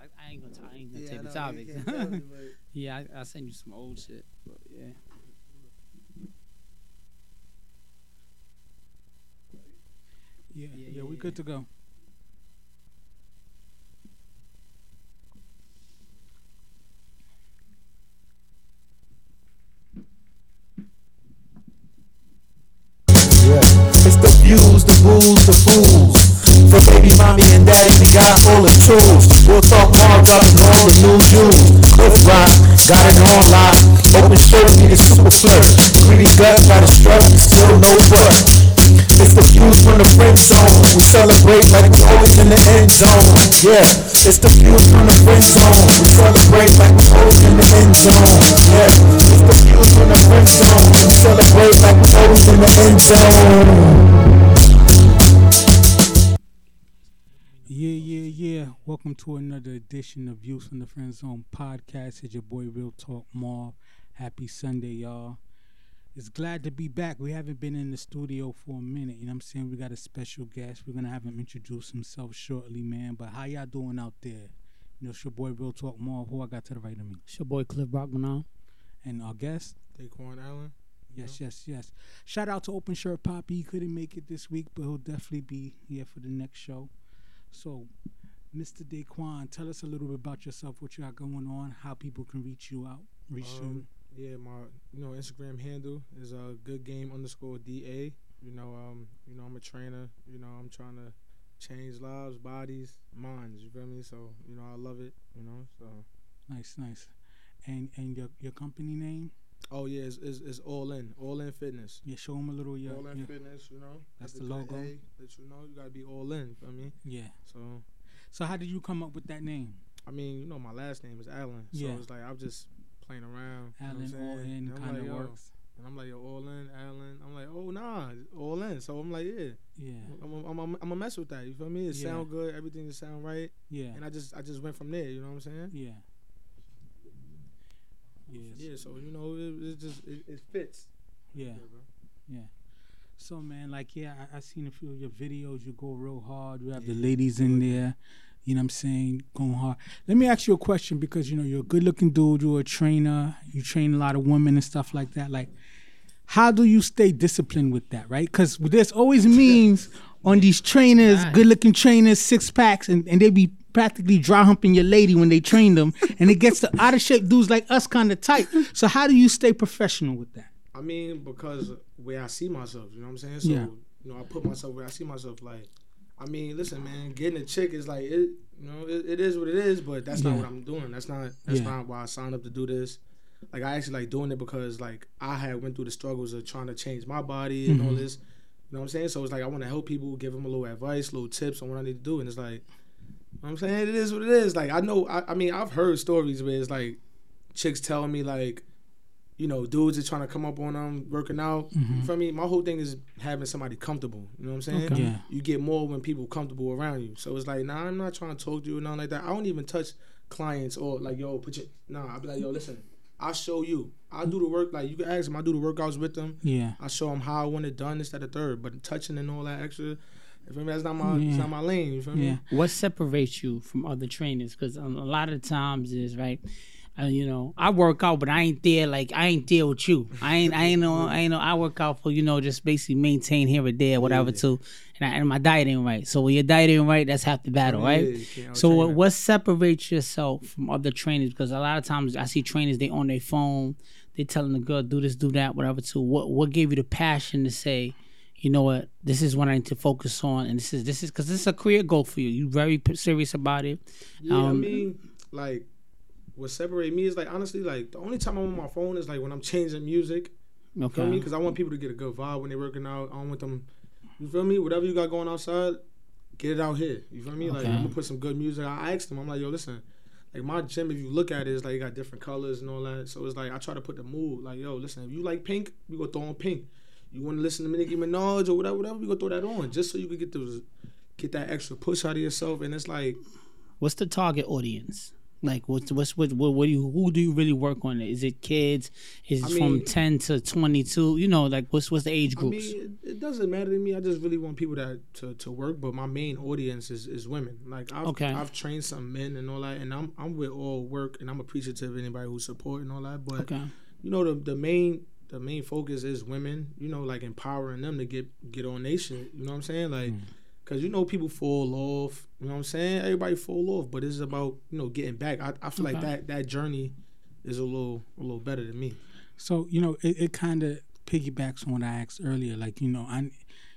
I, I ain't gonna, I ain't gonna Yeah, take I the know, topics. you can't tell me, yeah, I, I'll send you some old shit. But yeah. Yeah, Yeah, yeah, yeah, we yeah. good to go. Yeah. It's the views, the booze, the fools. For baby mommy and daddy, we got all the tools. We'll talk more dropping all the new jewels. Cliff rock, got it on lock. Open shirt, need a super flirt. Greedy gut, got a strut, still no butt. It's the views from the friend zone. We celebrate like we're always in the end zone. Yeah, it's the views from the friend zone. We celebrate like we're always in the end zone. Yeah, it's the views from the friend zone. We celebrate like we're always in the end zone. Welcome to another edition of Views from the Friend Zone podcast. It's your boy Real Talk Marv. Happy Sunday, y'all. It's glad to be back. We haven't been in the studio for a minute. You know what I'm saying? We got a special guest. We're gonna have him introduce himself shortly, man. But how y'all doing out there? You know, it's your boy Real Talk Marv. Who I got to the right of me? It's your boy Cliff Brockman. And our guest? Daquan Allen. Yes, yes, yes. Shout out to Open Shirt Poppy. He couldn't make it this week, but he'll definitely be here for the next show. So, Mr. Daquan, tell us a little bit about yourself, what you got going on, how people can reach you out, reach you. Um, yeah, my you know Instagram handle is a uh, good game underscore da. You know, um, you know I'm a trainer. You know, I'm trying to change lives, bodies, minds. You feel me? So you know, I love it. You know, so Nice, nice. And and your your company name? oh yeah, it's, it's, it's all in, all in fitness. Yeah, show them a little. Yeah, all in yeah, fitness. You know, That's the logo. A, that you know, you gotta be all in. For me, yeah. so So how did you come up with that name? I mean, you know, my last name is Allen. So Yeah. it's like I'm just playing around. you know I'm Allen all in kind of like, works. And I'm like, yo, all in, Allen. I'm like, oh nah, all in. So I'm like, yeah, Yeah, I'm I'm I'm, I'm a mess with that. You feel me? It Yeah. sound good, everything just sound right, yeah, and I just I just went from there. You know what I'm saying? yeah. Yes. Yeah. So you know, it, it just it, it fits. Yeah. bro. So man, like yeah, I, I seen a few of your videos. You go real hard. You have the ladies in there. You know what I'm saying? Going hard. Let me ask you a question because you know you're a good looking dude, you're a trainer, you train a lot of women and stuff like that. Like, how do you stay disciplined with that, right? Because there's always memes on these trainers, good looking trainers, six packs, and, and they be practically dry humping your lady when they train them, and it gets the out of shape dudes like us kind of tight. So how do you stay professional with that? I mean, because where I see myself, you know what I'm saying? So Yeah. you know, I put myself where I see myself. Like, I mean, listen, man, getting a chick is like it. You know, it, it is what it is. But that's Yeah. not what I'm doing. That's not that's Yeah. not why I signed up to do this. Like, I actually like doing it because like I had went through the struggles of trying to change my body and all Mhm. this. You know what I'm saying? So it's like I want to help people, give them a little advice, little tips on what I need to do, and it's like. you know what I'm saying it is what it is. Like I know, I, I mean, I've heard stories where it's like chicks telling me like, you know, dudes are trying to come up on them working out. Mhm. For me, my whole thing is having somebody comfortable. You know what I'm saying? Okay. Yeah. You get more when people comfortable around you. So it's like, nah, I'm not trying to talk to you or nothing like that. I don't even touch clients or like, yo, put your nah. I'll be like, yo, listen, I'll show you. I'll do the work. Like you can ask them. I do the workouts with them. Yeah. I show them how I want it done. This, that, the third. But touching and all that extra, you feel me? That's not my, Yeah. it's not my lane. You feel me? Yeah. What separates you from other trainers? Because a lot of times is right. Uh, you know, I work out, but I ain't there. Like I ain't there with you. I ain't. I ain't know. I ain't know. I work out for you know just basically maintain here or there, whatever. Too, and, I, and my diet ain't right. So when your diet ain't right, that's half the battle, Yeah, right? can't So what, what separates yourself from other trainers? Because a lot of times I see trainers they on their phone, they telling the girl do this, do that, whatever. Too. What what gave you the passion to say, you know what, this is what I need to focus on, and this is this is because this is a career goal for you. You very serious about it. Yeah, I Um, mean, like, what separate me is like honestly, like the only time I'm on my phone is like when I'm changing music. Okay. You feel me? Because I want people to get a good vibe when they're working out. I don't want them. You feel me? Whatever you got going outside, get it out here. You feel me? Like I'm gonna put some good music. I asked them. I'm like, yo, listen. Like my gym, if you look at it, it's like it got different colors and all that. So it's like I try to put the mood. Like, yo, listen, if you like pink, we gonna throw on pink. You want to listen to Nicki Minaj or whatever, whatever, we gonna throw that on just so you can get those, get that extra push out of yourself. And it's like What's the target audience? Like what's what's what what, what do you who do you really work on? Is it kids? Is it I from mean- ten to twenty two? You know, like what's what's the age I groups? mean, it, it doesn't matter to me. I just really want people that to, to work, but my main audience is, is women. Like I've Okay. I've trained some men and all that, and I'm I'm with all work, and I'm appreciative of anybody who's supporting all that. But okay. you know the the main the main focus is women. You know, like empowering them to get get on nation. You know what I'm saying? Like, mm. Cause you know people fall off. You know what I'm saying? Everybody fall off, but it's about you know getting back. I, I feel like that that journey is a little a little better than me. So you know, it, it kind of piggybacks on what I asked earlier. Like you know, I,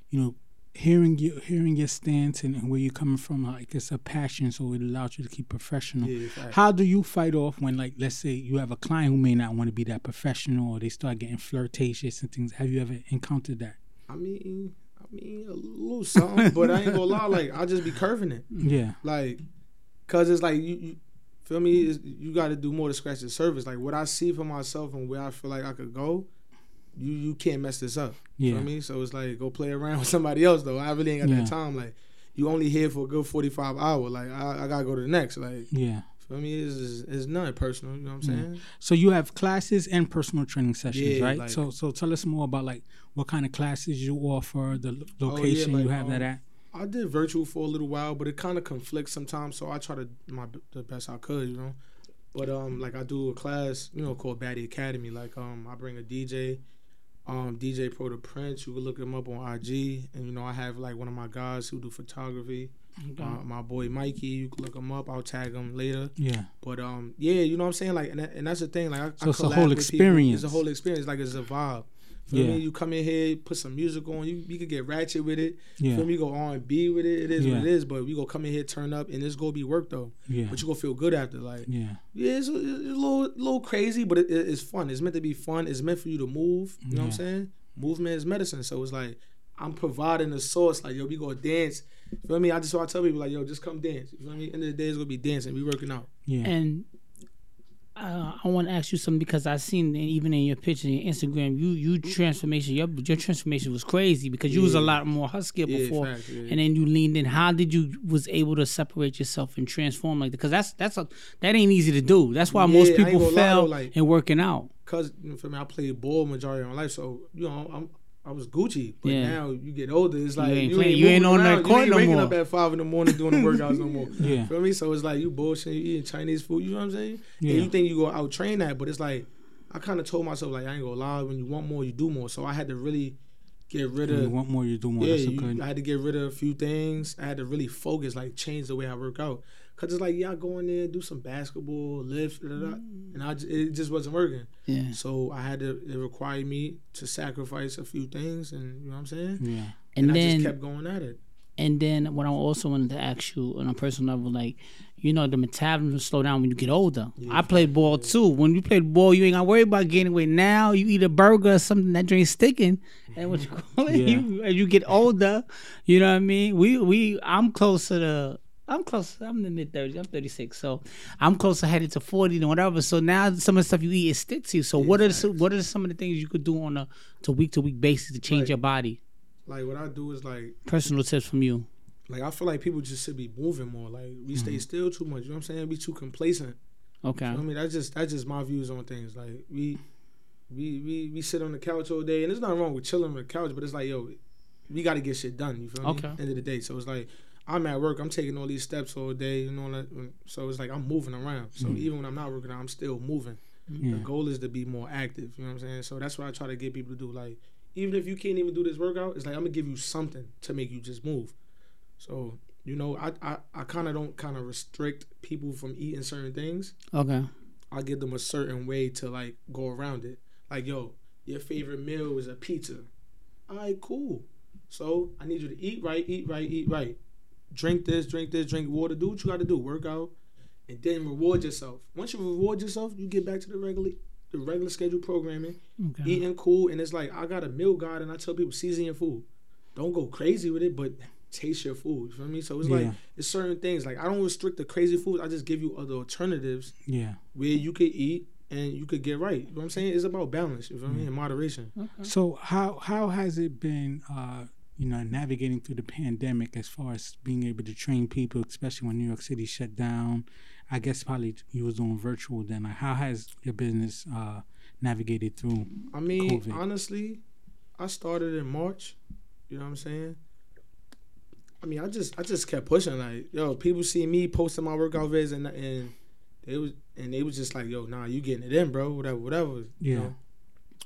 you know, hearing you hearing your stance and, and where you're coming from, like it's a passion, so it allows you to keep professional. Yeah, facts. How do you fight off when, like, let's say you have a client who may not want to be that professional, or they start getting flirtatious and things? Have you ever encountered that? I mean, mean a little something, but I ain't gonna lie. Like I just be curving it, Yeah, like, cause it's like you, you feel me. Is you got to do more to scratch the surface. Like what I see for myself and where I feel like I could go, you you can't mess this up. yeah, Feel me? So it's like go play around with somebody else though. I really ain't got Yeah. that time. Like you only here for a good forty five hour. Like I, I gotta go to the next. Like yeah. feel me? It's, it's, it's nothing personal. You know what I'm Yeah. saying? So you have classes and personal training sessions, Yeah, right? like- so, so tell us more about like what kind of classes you offer, the lo- Oh, yeah, location you like, have that um, at. I did virtual for a little while, but it kind of conflicts sometimes. So I try to my the best I could, you know. But um, like I do a class, you know, called Baddie Academy. Like um, I bring a DJ, um, DJ Pro the Prince. You can look him up on IG, and you know I have like one of my guys who do photography. Okay. Uh, my boy Mikey, you can look him up. I'll tag him later. Yeah, But um, yeah, you know what I'm saying. Like, and, that, and that's the thing. Like, I, So I it's a whole with people. experience. It's a whole experience. Like, it's a vibe. Feel Yeah. me? You come in here, put some music on. You you could get ratchet with it. yeah, Feel me? You go R and B with it. It is Yeah. what it is. But we go come in here, turn up, and it's gonna be work though. yeah, But you gonna feel good after. Like, yeah, yeah, it's a, it's a little little crazy, but it, it- it's fun. It's meant to be fun. It's meant for you to move. You know what I'm saying? Movement is medicine. So it's like I'm providing the source. Like, yo, we gonna dance. Feel me? I just want to tell people like, yo, just come dance. You feel me? End of the day, it's gonna be dancing. We working out. yeah. And uh, I want to ask you something because I seen even in your picture, your Instagram, you you transformation, your your transformation was crazy because you was a lot more husky Yeah, before, facts, yeah. and then you leaned in. How did you was able to separate yourself and transform like that? Because that's that's a that ain't easy to do. That's why Yeah, most people lie, fail though, like- in working out. cause for me, I played ball majority of my life, so you know, I'm I was Gucci. But Yeah. now you get older, it's like ain't you ain't, you ain't on that around. court you ain't no waking more. up at five in the morning doing the workouts no more. Yeah. feel me? So it's like you bullshit, you eating Chinese food. You know what I'm saying? Yeah. And you think you go out train that, but it's like I kind of told myself like I ain't gonna lie. When you want more, you do more. So I had to really get rid When of you want more, you do more. yeah, you. I had to get rid of a few things. I had to really focus, like change the way I work out. Cause it's like y'all go in there, do some basketball, lift, da, mm. and I j- it just wasn't working. Yeah. So I had to. It required me to sacrifice a few things, and you know what I'm saying. yeah, And, I then just kept going at it. And then what I also wanted to ask you on a personal level, like, you know, the metabolism slow down when you get older. I played ball too. When you played ball, you ain't gotta worry about gaining weight. Now you eat a burger or something that drains sticking, and what you call it, Yeah. you, as you get older, you know what I mean. We we I'm closer to. I'm close. I'm in the mid 30s. I'm 36, so I'm closer headed to 40 than whatever. So now some of the stuff you eat it sticks to you. So what are some, what are some of the things you could do on a to week to week basis to change Right. your body? Like what I do is like, Personal tips from you. like I feel like people just should be moving more. Like we stay mm-hmm. still too much. You know what I'm saying? We too complacent. Okay. I mean, that's just that's just my views on things. Like we, we we we sit on the couch all day, and there's nothing wrong with chilling on the couch, but it's like yo, we got to get shit done. You feel me? Okay. me? End of the day, so it's like I'm at work, I'm taking all these steps all day, you know. So it's like I'm moving around. So mm-hmm. even when I'm not working out, I'm still moving. yeah, The goal is to be more active. You know what I'm saying? So that's what I try to get people to do. Like even if you can't even do this workout, it's like I'm gonna give you something to make you just move. So you know, I I, I kind of don't kind of restrict people from eating certain things. Okay. I give them a certain way to like go around it. Like, yo, your favorite meal is a pizza. All right, cool. So I need you to eat right, eat right, eat right. Drink this, drink this, drink water. Do what you got to do. Work out, and then reward yourself. Once you reward yourself, you get back to the regular, the regular schedule programming, Okay. eating cool. And it's like I got a meal guide, and I tell people season your food. Don't go crazy with it, but taste your food. You feel me? So it's like it's certain things. Like I don't restrict the crazy foods. I just give you other alternatives yeah. where you could eat and you could get right. You know what I'm saying? It's about balance, you feel me? In moderation. Okay. So how how has it been uh, you know, navigating through the pandemic as far as being able to train people, especially when New York City shut down. I guess probably you was doing virtual then. Like, how has your business uh, navigated through? I mean, COVID. honestly, I started in March. You know what I'm saying? I mean, I just I just kept pushing. Like, yo, people see me posting my workout vids and and they was and they was just like, yo, nah, you getting it in, bro. Whatever, whatever. You Yeah. know?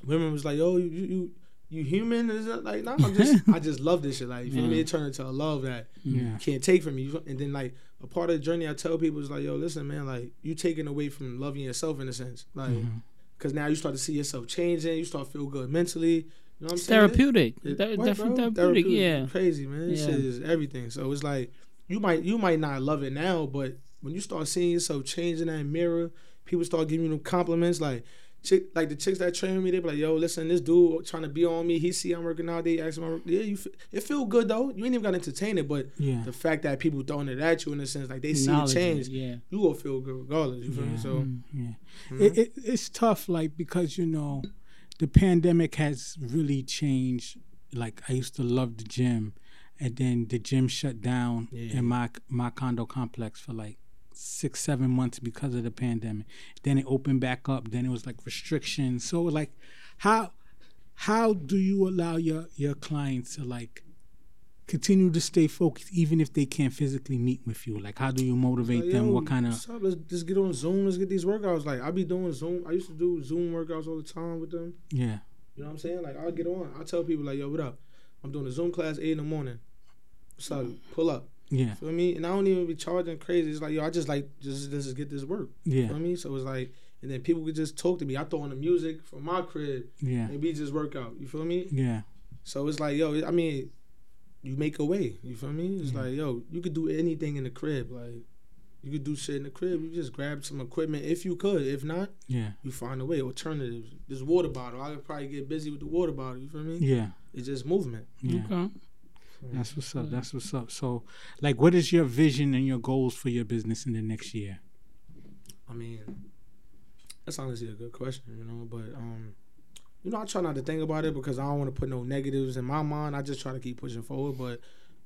Women was like, yo, you you you human? Is like, nah, I'm just I just love this shit. Like, you feel me? Yeah. It turned into a love that Yeah. you can't take from you. And then like a part of the journey, I tell people is like, yo, listen, man, like you taking away from loving yourself in a sense, like, mm-hmm. because now you start to see yourself changing. You start to feel good mentally. You know what I'm It's saying? therapeutic. It- Ther- what, definitely bro? therapeutic. Yeah. crazy man. This Yeah. shit is everything. So it's like you might you might not love it now, but when you start seeing yourself changing that mirror, people start giving you compliments. Like chick, like the chicks that train me, they be like, "Yo, listen, this dude trying to be on me. He see I'm working out. They ask him, yeah, you it feel good though. You ain't even got to entertain it, but Yeah. the fact that people throwing it at you in a sense, like they see the change, Yeah. you gonna feel good regardless. You feel me? So Mm. Yeah. Mhm. It, it, it's tough, like because you know, the pandemic has really changed. Like I used to love the gym, and then the gym shut down Yeah. in my my condo complex for like six seven months because of the pandemic. Then it opened back up. Then it was like restrictions. So like, how how do you allow your your clients to like continue to stay focused even if they can't physically meet with you? Like, how do you motivate Like, them? yo, What kind of up? Let's just get on Zoom. Let's get these workouts. Like I be doing Zoom. I used to do Zoom workouts all the time with them. yeah You know what I'm saying? Like I'll get on. I tell people like, yo, what up? I'm doing a Zoom class eight in the morning. So? Pull up. Yeah Feel me? And I don't even be charging crazy. It's like, yo, I just like just let's just get this work. yeah Feel me? So it's like, and then people could just talk to me. I throw on the music from my crib yeah and we just work out. You feel me? yeah So it's like, yo, I mean, you make a way. You feel me? It's Yeah. like, yo, you could do anything in the crib. Like, you could do shit in the crib. You just grab some equipment if you could. If not, yeah you find a way. Alternatives. This water bottle. I could probably get busy with the water bottle. You feel me? yeah It's just movement. yeah. Okay. That's what's up. That's what's up. So, like, what is your vision and your goals for your business in the next year? I mean, that's honestly a good question, you know. But um, you know, I try not to think about it because I don't want to put no negatives in my mind. I just try to keep pushing forward. But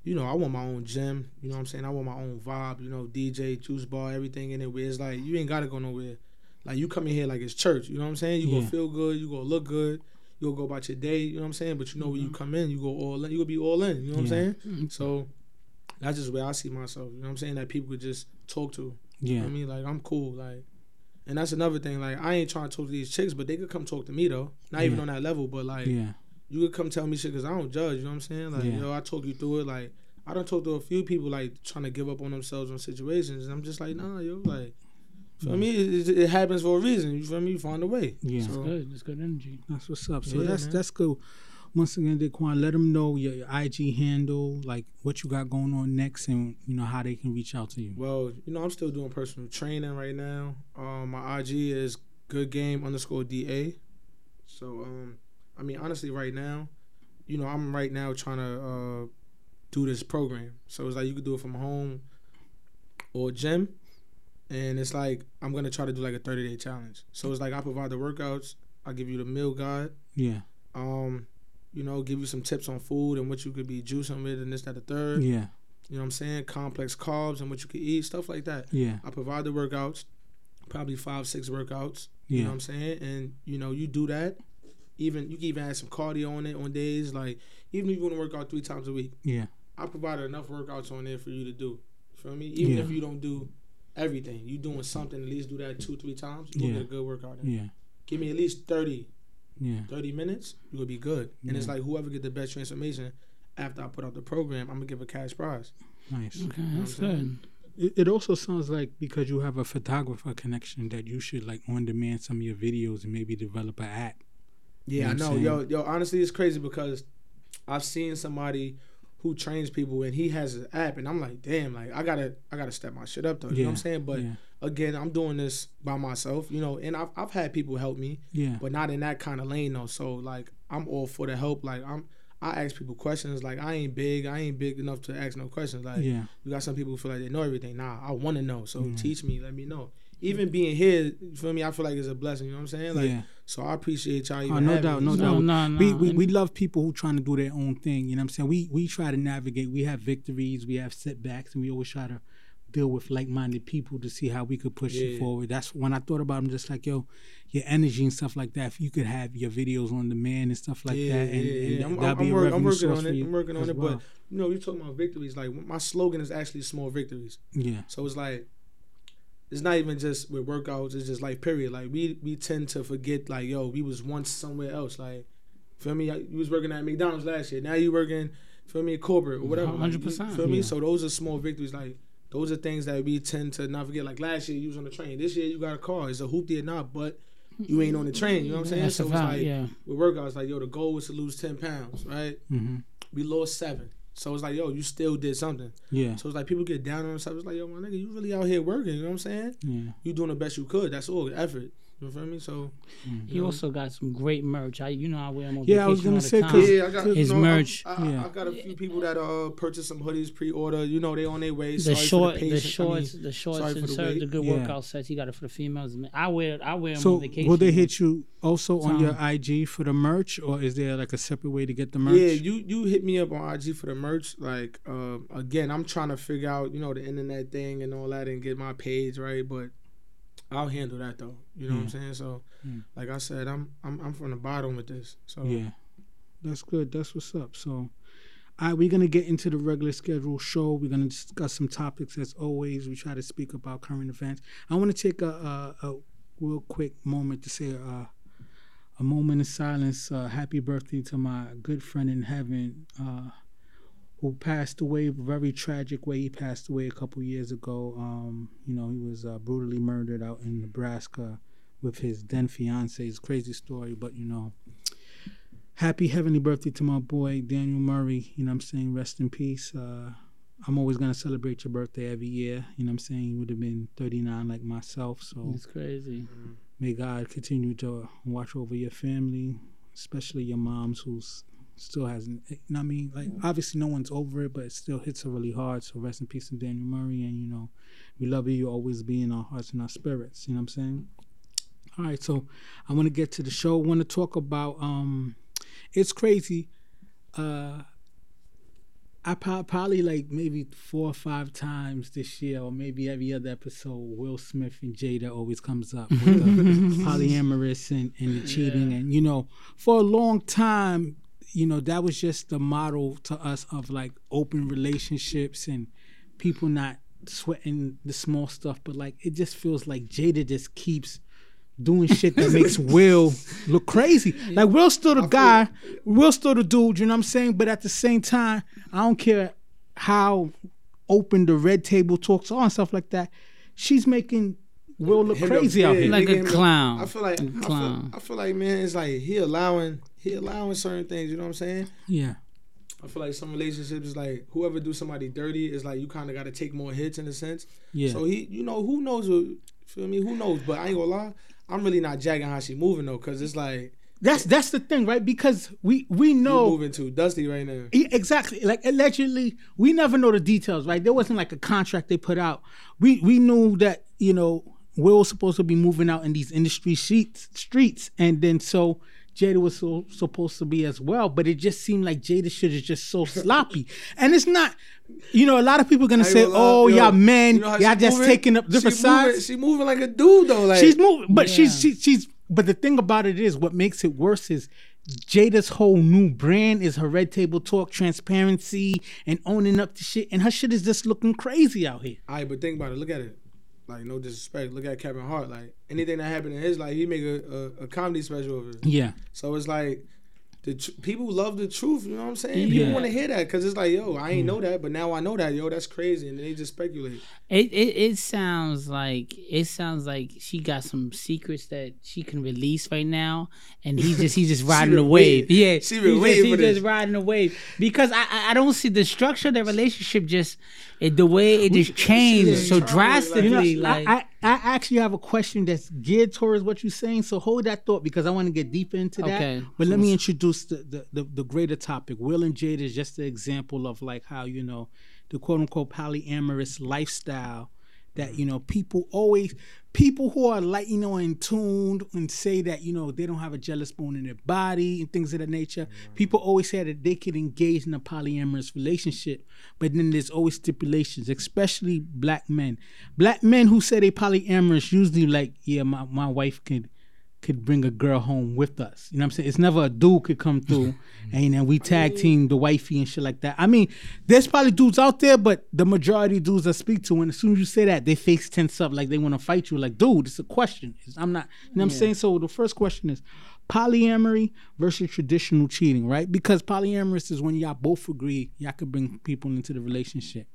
you know, I want my own gym. You know what I'm saying? I want my own vibe. You know, DJ, juice bar, everything in it. Where it's like you ain't gotta go nowhere. Like you come in here like it's church. You know what I'm saying? You Yeah. gonna feel good. You gonna look good. You gonna go about your day. You know what I'm saying? But you know when you mm-hmm. come in, you go all in. You gonna be all in. You know what Yeah. I'm saying? Mm-hmm. So that's just where I see myself. You know what I'm saying? That people could just talk to. You know Yeah, what I mean, like I'm cool, like, and that's another thing. Like I ain't trying to talk to these chicks, but they could come talk to me though. Not even on that level, but like yeah, you could come tell me shit because I don't judge. You know what I'm saying? Like Yeah. yo, I talk you through it. Like I don't talk to a few people like trying to give up on themselves on situations, and I'm just like, nah, yo, like. For Yeah. me, it, it, it happens for a reason. You feel me? You find a way. yeah. So, Good. It's good energy. That's what's up. So Yeah, that's man. that's good. Once again, Daquan, let them know your, your IG handle, like what you got going on next, and you know how they can reach out to you. Well, you know, I'm still doing personal training right now. Um, my IG is good game underscore da. So, um, I mean, honestly, right now, you know, I'm right now trying to uh, do this program. So it's like you could do it from home or gym, and it's like I'm gonna try to do like a 30 day challenge. So it's like I provide the workouts, I give you the meal guide, Yeah, um, you know, give you some tips on food and what you could be juicing with and this, that, the third. yeah, You know what I'm saying? Complex carbs and what you could eat, stuff like that. yeah, I provide the workouts, probably five, six workouts. Yeah. You know what I'm saying? And you know, you do that. Even you can even add some cardio on it on days like even if you want to work out three times a week, yeah, I provided enough workouts on there for you to do. You feel me? Even Yeah. if you don't do everything, you doing mm-hmm. something. At least do that two, three times. You gonna Yeah. get a good workout. In. yeah, Give me at least 30, yeah, 30 minutes. You gonna be good. And it's like whoever get the best transformation after I put out the program, I'm gonna give a cash prize. nice. Okay, what that's good. It, it also sounds like because you have a photographer connection that you should like on demand some of your videos and maybe develop an app. Yeah, I You know know. I'm Yo, yo, honestly, it's crazy because I've seen somebody who trains people and he has an app, and I'm like, damn, like I gotta, I gotta step my shit up though. You know what I'm saying? But yeah, again, I'm doing this by myself, you know, and I've, I've had people help me, yeah, but not in that kind of lane though. So like, I'm all for the help. Like I'm, I ask people questions. Like I ain't big, I ain't big enough to ask no questions. Like yeah, you got some people who feel like they know everything. Nah, I want to know. So Mm. teach me, let me know. Even being here, you feel me? I feel like it's a blessing. You know what I'm saying? Like, Yeah. so I appreciate y'all. Oh, even Oh, no doubt, no doubt. No, no, we, no. we we love people who trying to do their own thing. You know what I'm saying? We we try to navigate. We have victories, we have setbacks, and we always try to deal with like-minded people to see how we could push Yeah. it forward. That's when I thought about them, just like yo, your energy and stuff like that. If you could have your videos on demand and stuff like yeah, that, and, yeah, and. I'm, that'd I'm, be a work- revenue I'm working source on for it. you I'm working on as it. well. But you know, you talking about victories. Like my slogan is actually small victories. yeah, So it's like it's not even just with workouts. It's just like period. Like we we tend to forget like yo, we was once somewhere else. Like feel me? You was working at McDonald's last year. Now you working feel me corporate or whatever. Like, 100%. Feel me? Yeah. So those are small victories. Like those are things that we tend to not forget. Like last year you was on the train. This year you got a car. It's a hoopty or not, but you ain't on the train. You know what I'm saying? That's so it's like yeah. with workouts, like yo, the goal was to lose ten pounds, right? hmm We lost seven. So it's like, yo, you still did something. yeah, So it's like people get down on themselves. It's like, yo, my nigga, you really out here working. You know what I'm saying? yeah. You doing the best you could. That's all the effort. You feel me? So He also got some great merch. I, you know, I wear them on Yeah, I was gonna say, time. 'cause- yeah, I got His you know, merch. I, I, Yeah. I got a few people that uh purchased some hoodies pre-order. You know, they on their way. the Sorry short, for the, the, patience. I mean, shorts, the shorts sorry for and the serve the good Yeah. workout sets. He got it for the females. I wear, I wear them So on vacation. will they hit you also on your IG for the merch, or is there like a separate way to get the merch? Yeah, you you hit me up on IG for the merch. Like uh, again, I'm trying to figure out you know the internet thing and all that and get my page right, but I'll handle that though. You know what I'm saying? So, Mm. like I said, I'm I'm I'm from the bottom with this. So Yeah, that's good. That's what's up. So, all right, we're gonna get into the regular schedule show. We're gonna discuss some topics as always. We try to speak about current events. I want to take a, a, a real quick moment to say uh, a moment of silence. Uh, happy birthday to my good friend in heaven, uh, who passed away a very tragic way. He passed away a couple years ago. Um, you know, he was uh, brutally murdered out in Nebraska with his then fiance. It's a crazy story, but you know happy heavenly birthday to my boy Daniel Murray. You know what I'm saying? Rest in peace. Uh, I'm always gonna celebrate your birthday every year. You know what I'm saying? You would have been 39 like myself. So It's crazy. may God continue to watch over your family, especially your moms who's still hasn't you know what I mean? Like obviously no one's over it, but it still hits her really hard. So rest in peace to Daniel Murray and you know, we love you, you'll always be in our hearts and our spirits. You know what I'm saying? All right, so I want to get to the show. I want to talk about um it's crazy. Uh I probably like maybe four or five times this year, or maybe every other episode, Will Smith and Jada always comes up with the polyamorous and, and the cheating, and you know, for a long time, you know, that was just the model to us of like open relationships and people not sweating the small stuff, but like it just feels like Jada just keeps doing shit that makes Will look crazy. Like Will's still the guy, Will's still the dude, you know what I'm saying? But at the same time, I don't care how open the red table talks are and stuff like that. She's making Will look Him crazy up- out yeah, here. Like a nigga, him clown. I feel like A I feel, clown. I feel like man, it's like he allowing he allowing certain things. You know what I'm saying? Yeah. I feel like some relationships is like whoever do somebody dirty is like you kind of got to take more hits in a sense. Yeah. So he, you know, who knows? What, feel me? Who knows? But I ain't gonna lie, I'm really not jagging how she moving though, cause it's like That's that's the thing, right? Because we we know moving to dusty right now. Exactly. Like allegedly, we never know the details, right? There wasn't like a contract they put out. We we knew that you know Will was supposed to be moving out in these industry sheets streets, and then so Jada was so, supposed to be as well. But it just seemed like Jada shit is just so sloppy, and it's not. You know, a lot of people are gonna I say, gonna "Oh, yo, y'all men, you know y'all just moving? taking up different she moving- sides." she moving like a dude though. Like she's moving, but she's she, she's. But the thing about it is, what makes it worse is Jada's whole new brand is her red table talk, transparency, and owning up to shit. And her shit is just looking crazy out here. All right, but think about it. Look at it. Like no disrespect. Look at Kevin Hart. Like anything that happened in his life, he make a, a, a comedy special of it. Yeah, So it's like the tr- people love the truth. You know what I'm saying? People want to hear that because it's like, yo, I Mm. ain't know that, but now I know that. Yo, that's crazy, and they just speculate. It, it it sounds like it sounds like she got some secrets that she can release right now, and he just he's just riding the wave. waiting. Yeah, She he been just, waiting he for just riding the wave because I I- I don't see the structure of their relationship just it, the way it just changed so trying, like, drastically. you know, like I, I I actually have a question that's geared towards what you're saying. So hold that thought because I want to get deeper into that. Okay. But let me introduce the, the the the greater topic. Will and Jade is just an example of like how you know the quote unquote polyamorous lifestyle that you know people always people who are like you know in tuned and say that you know they don't have a jealous bone in their body and things of that nature. Mm. People always say that they could engage in a polyamorous relationship, but then there's always stipulations, especially black men. Black men who say they polyamorous usually like, yeah, my, my wife could could bring a girl home with us. You know what I'm saying? It's never a dude could come through and then we tag team the wifey and shit like that. I mean, there's probably dudes out there, but the majority of dudes I speak to, and as soon as you say that, they face tense up like they want to fight you. Like, dude, it's a question. It's- I'm not, you know what I'm saying? So the first question is polyamory versus traditional cheating, right? Because polyamorous is when y'all both agree y'all could bring people into the relationship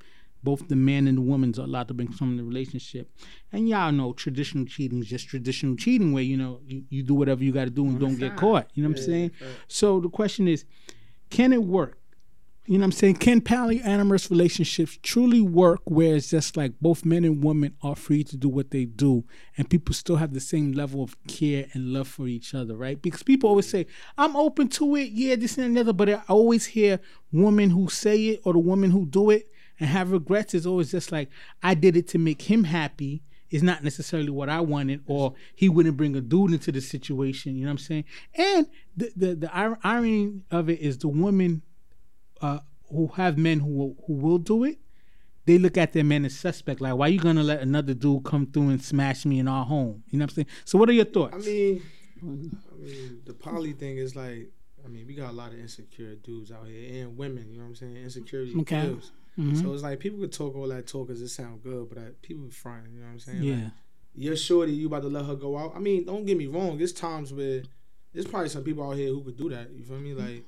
both the man and the woman's are allowed to bring some in the relationship. And y'all know traditional cheating is just traditional cheating where, you know, you, you do whatever you gotta do and don't get caught. You know what I'm saying? So the question is, can it work? You know what I'm saying? Can polyamorous relationships truly work where it's just like both men and women are free to do what they do and people still have the same level of care and love for each other, right? Because people always say, I'm open to it, yeah, this and another, but I always hear women who say it or the women who do it and have regrets is always just like, I did it to make him happy. It's not necessarily what I wanted, or he wouldn't bring a dude into the situation. You know what I'm saying? And the the, the irony of it is the women uh, who have men who will, who will do it, they look at their men as suspect. Like, why are you gonna let another dude come through and smash me in our home? You know what I'm saying? So, what are your thoughts? I mean, I mean, the poly thing is like, I mean, we got a lot of insecure dudes out here and women. You know what I'm saying? Insecurity Okay. kills. So it's like people could talk all that talk because it sound good, but uh, people fronting. You know what I'm saying? Like, yeah, you're shorty, you about to let her go out. I mean, don't get me wrong. There's times where there's probably some people out here who could do that. You feel me? Like,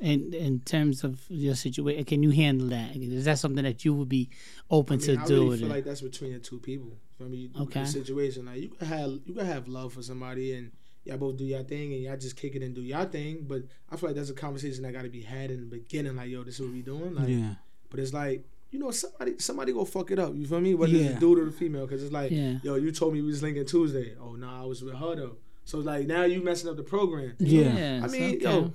In in terms of your situation, can you handle that? Is that something that you would be open I mean, to I do? really feel it? like that's between the two people. You feel me? Okay. The situation like you can have you can have love for somebody and y'all both do your thing and y'all just kick it and do your thing. But I feel like that's a conversation that got to be had in the beginning. Like, yo, this is what we doing. Like, yeah, but it's like. You know, somebody somebody go fuck it up. You feel me? Whether Yeah. it's a dude or the female, because it's like, Yeah. yo, you told me we was linking Tuesday. Oh no, I was with her though. So it's like now you messing up the program. yeah. I mean, okay. yo,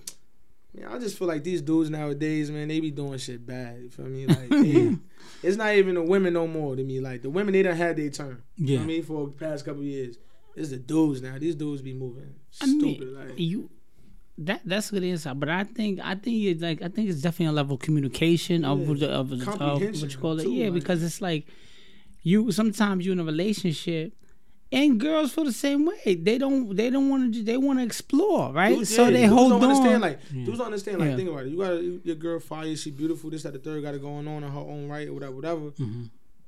man, I just feel like these dudes nowadays, man, they be doing shit bad. You feel me? Like, damn. it's not even the women no more to me. Like the women, they done had their turn. You know Yeah. I mean, for the past couple years, it's the dudes now. These dudes be moving I mean, stupid. like, you that that's good insight, but I think I think it's like I think it's definitely a level of communication of, Yeah. of, of, of Comprehension, what you call it. too, yeah, like- because it's like you sometimes you in a relationship. And girls feel the same way. They don't. They don't want to. They want to explore, right? dudes- so yeah, they dudes hold don't on. understand. Like, dudes don't understand. Like, Yeah. think about it. You got to your girl fire. She beautiful. This, that, the third got it going on in her own right or whatever, whatever. Mm-hmm.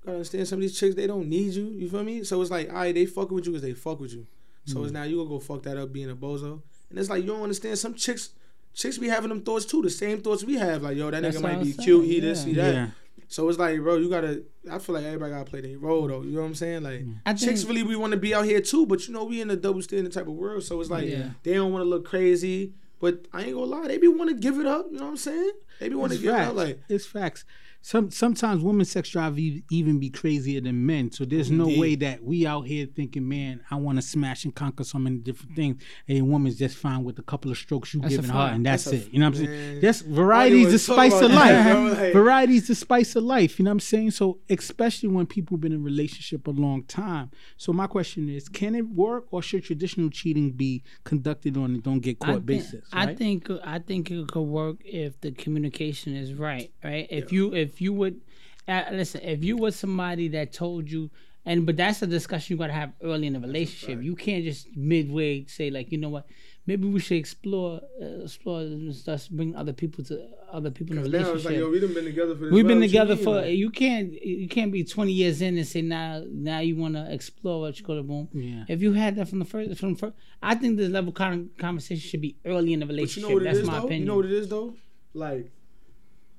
gotta understand some of these chicks they don't need you. You feel me? So it's like, all right, they fuck with you because they fuck with you. So Mm. it's now you gonna go fuck that up being a bozo. And it's like you don't understand. Some chicks, chicks be having them thoughts too. The same thoughts we have. Like yo, that That's nigga might be was cute. saying, He this, he yeah. that. Yeah. So it's like, bro, you gotta. I feel like everybody gotta play their role though. You know what I'm saying? Like I chicks think- really we want to be out here too, but you know we in a double standard type of world. So it's like Yeah. they don't want to look crazy. But I ain't gonna lie, they be want to give it up. You know what I'm saying? They be want to It's give it up. Like it's facts. Some sometimes women's sex drive even be crazier than men. So there's no way that we out here thinking, man, I want to smash and conquer so many different things. And a woman's just fine with a couple of strokes you That's giving her, and that's, That's it. You know what I'm saying? man. Just variety's the spice of life. that, bro. Like- Variety's the spice of life. You know what I'm saying? So especially when people been in a relationship a long time. So my question is, can it work, or should traditional cheating be conducted on a don't get I caught think, basis? I right? think I think it could work if the communication is right, right? If you if you would uh, listen, if you were somebody that told you, and but that's a discussion you got to have early in the relationship. You can't just midway say like, you know what, maybe we should explore uh, explore and start bring other people to other people in the now it's relationship. like yo, we done been together for this. We've been well, what you together mean? for Like, you can't you can't be twenty years in and say now now you want to explore what you call it boom. Yeah. If you had that from the first from first, I think this level of con- conversation should be early in the relationship. But you relationship. know what it That's is my though. opinion. You know what it is though. Like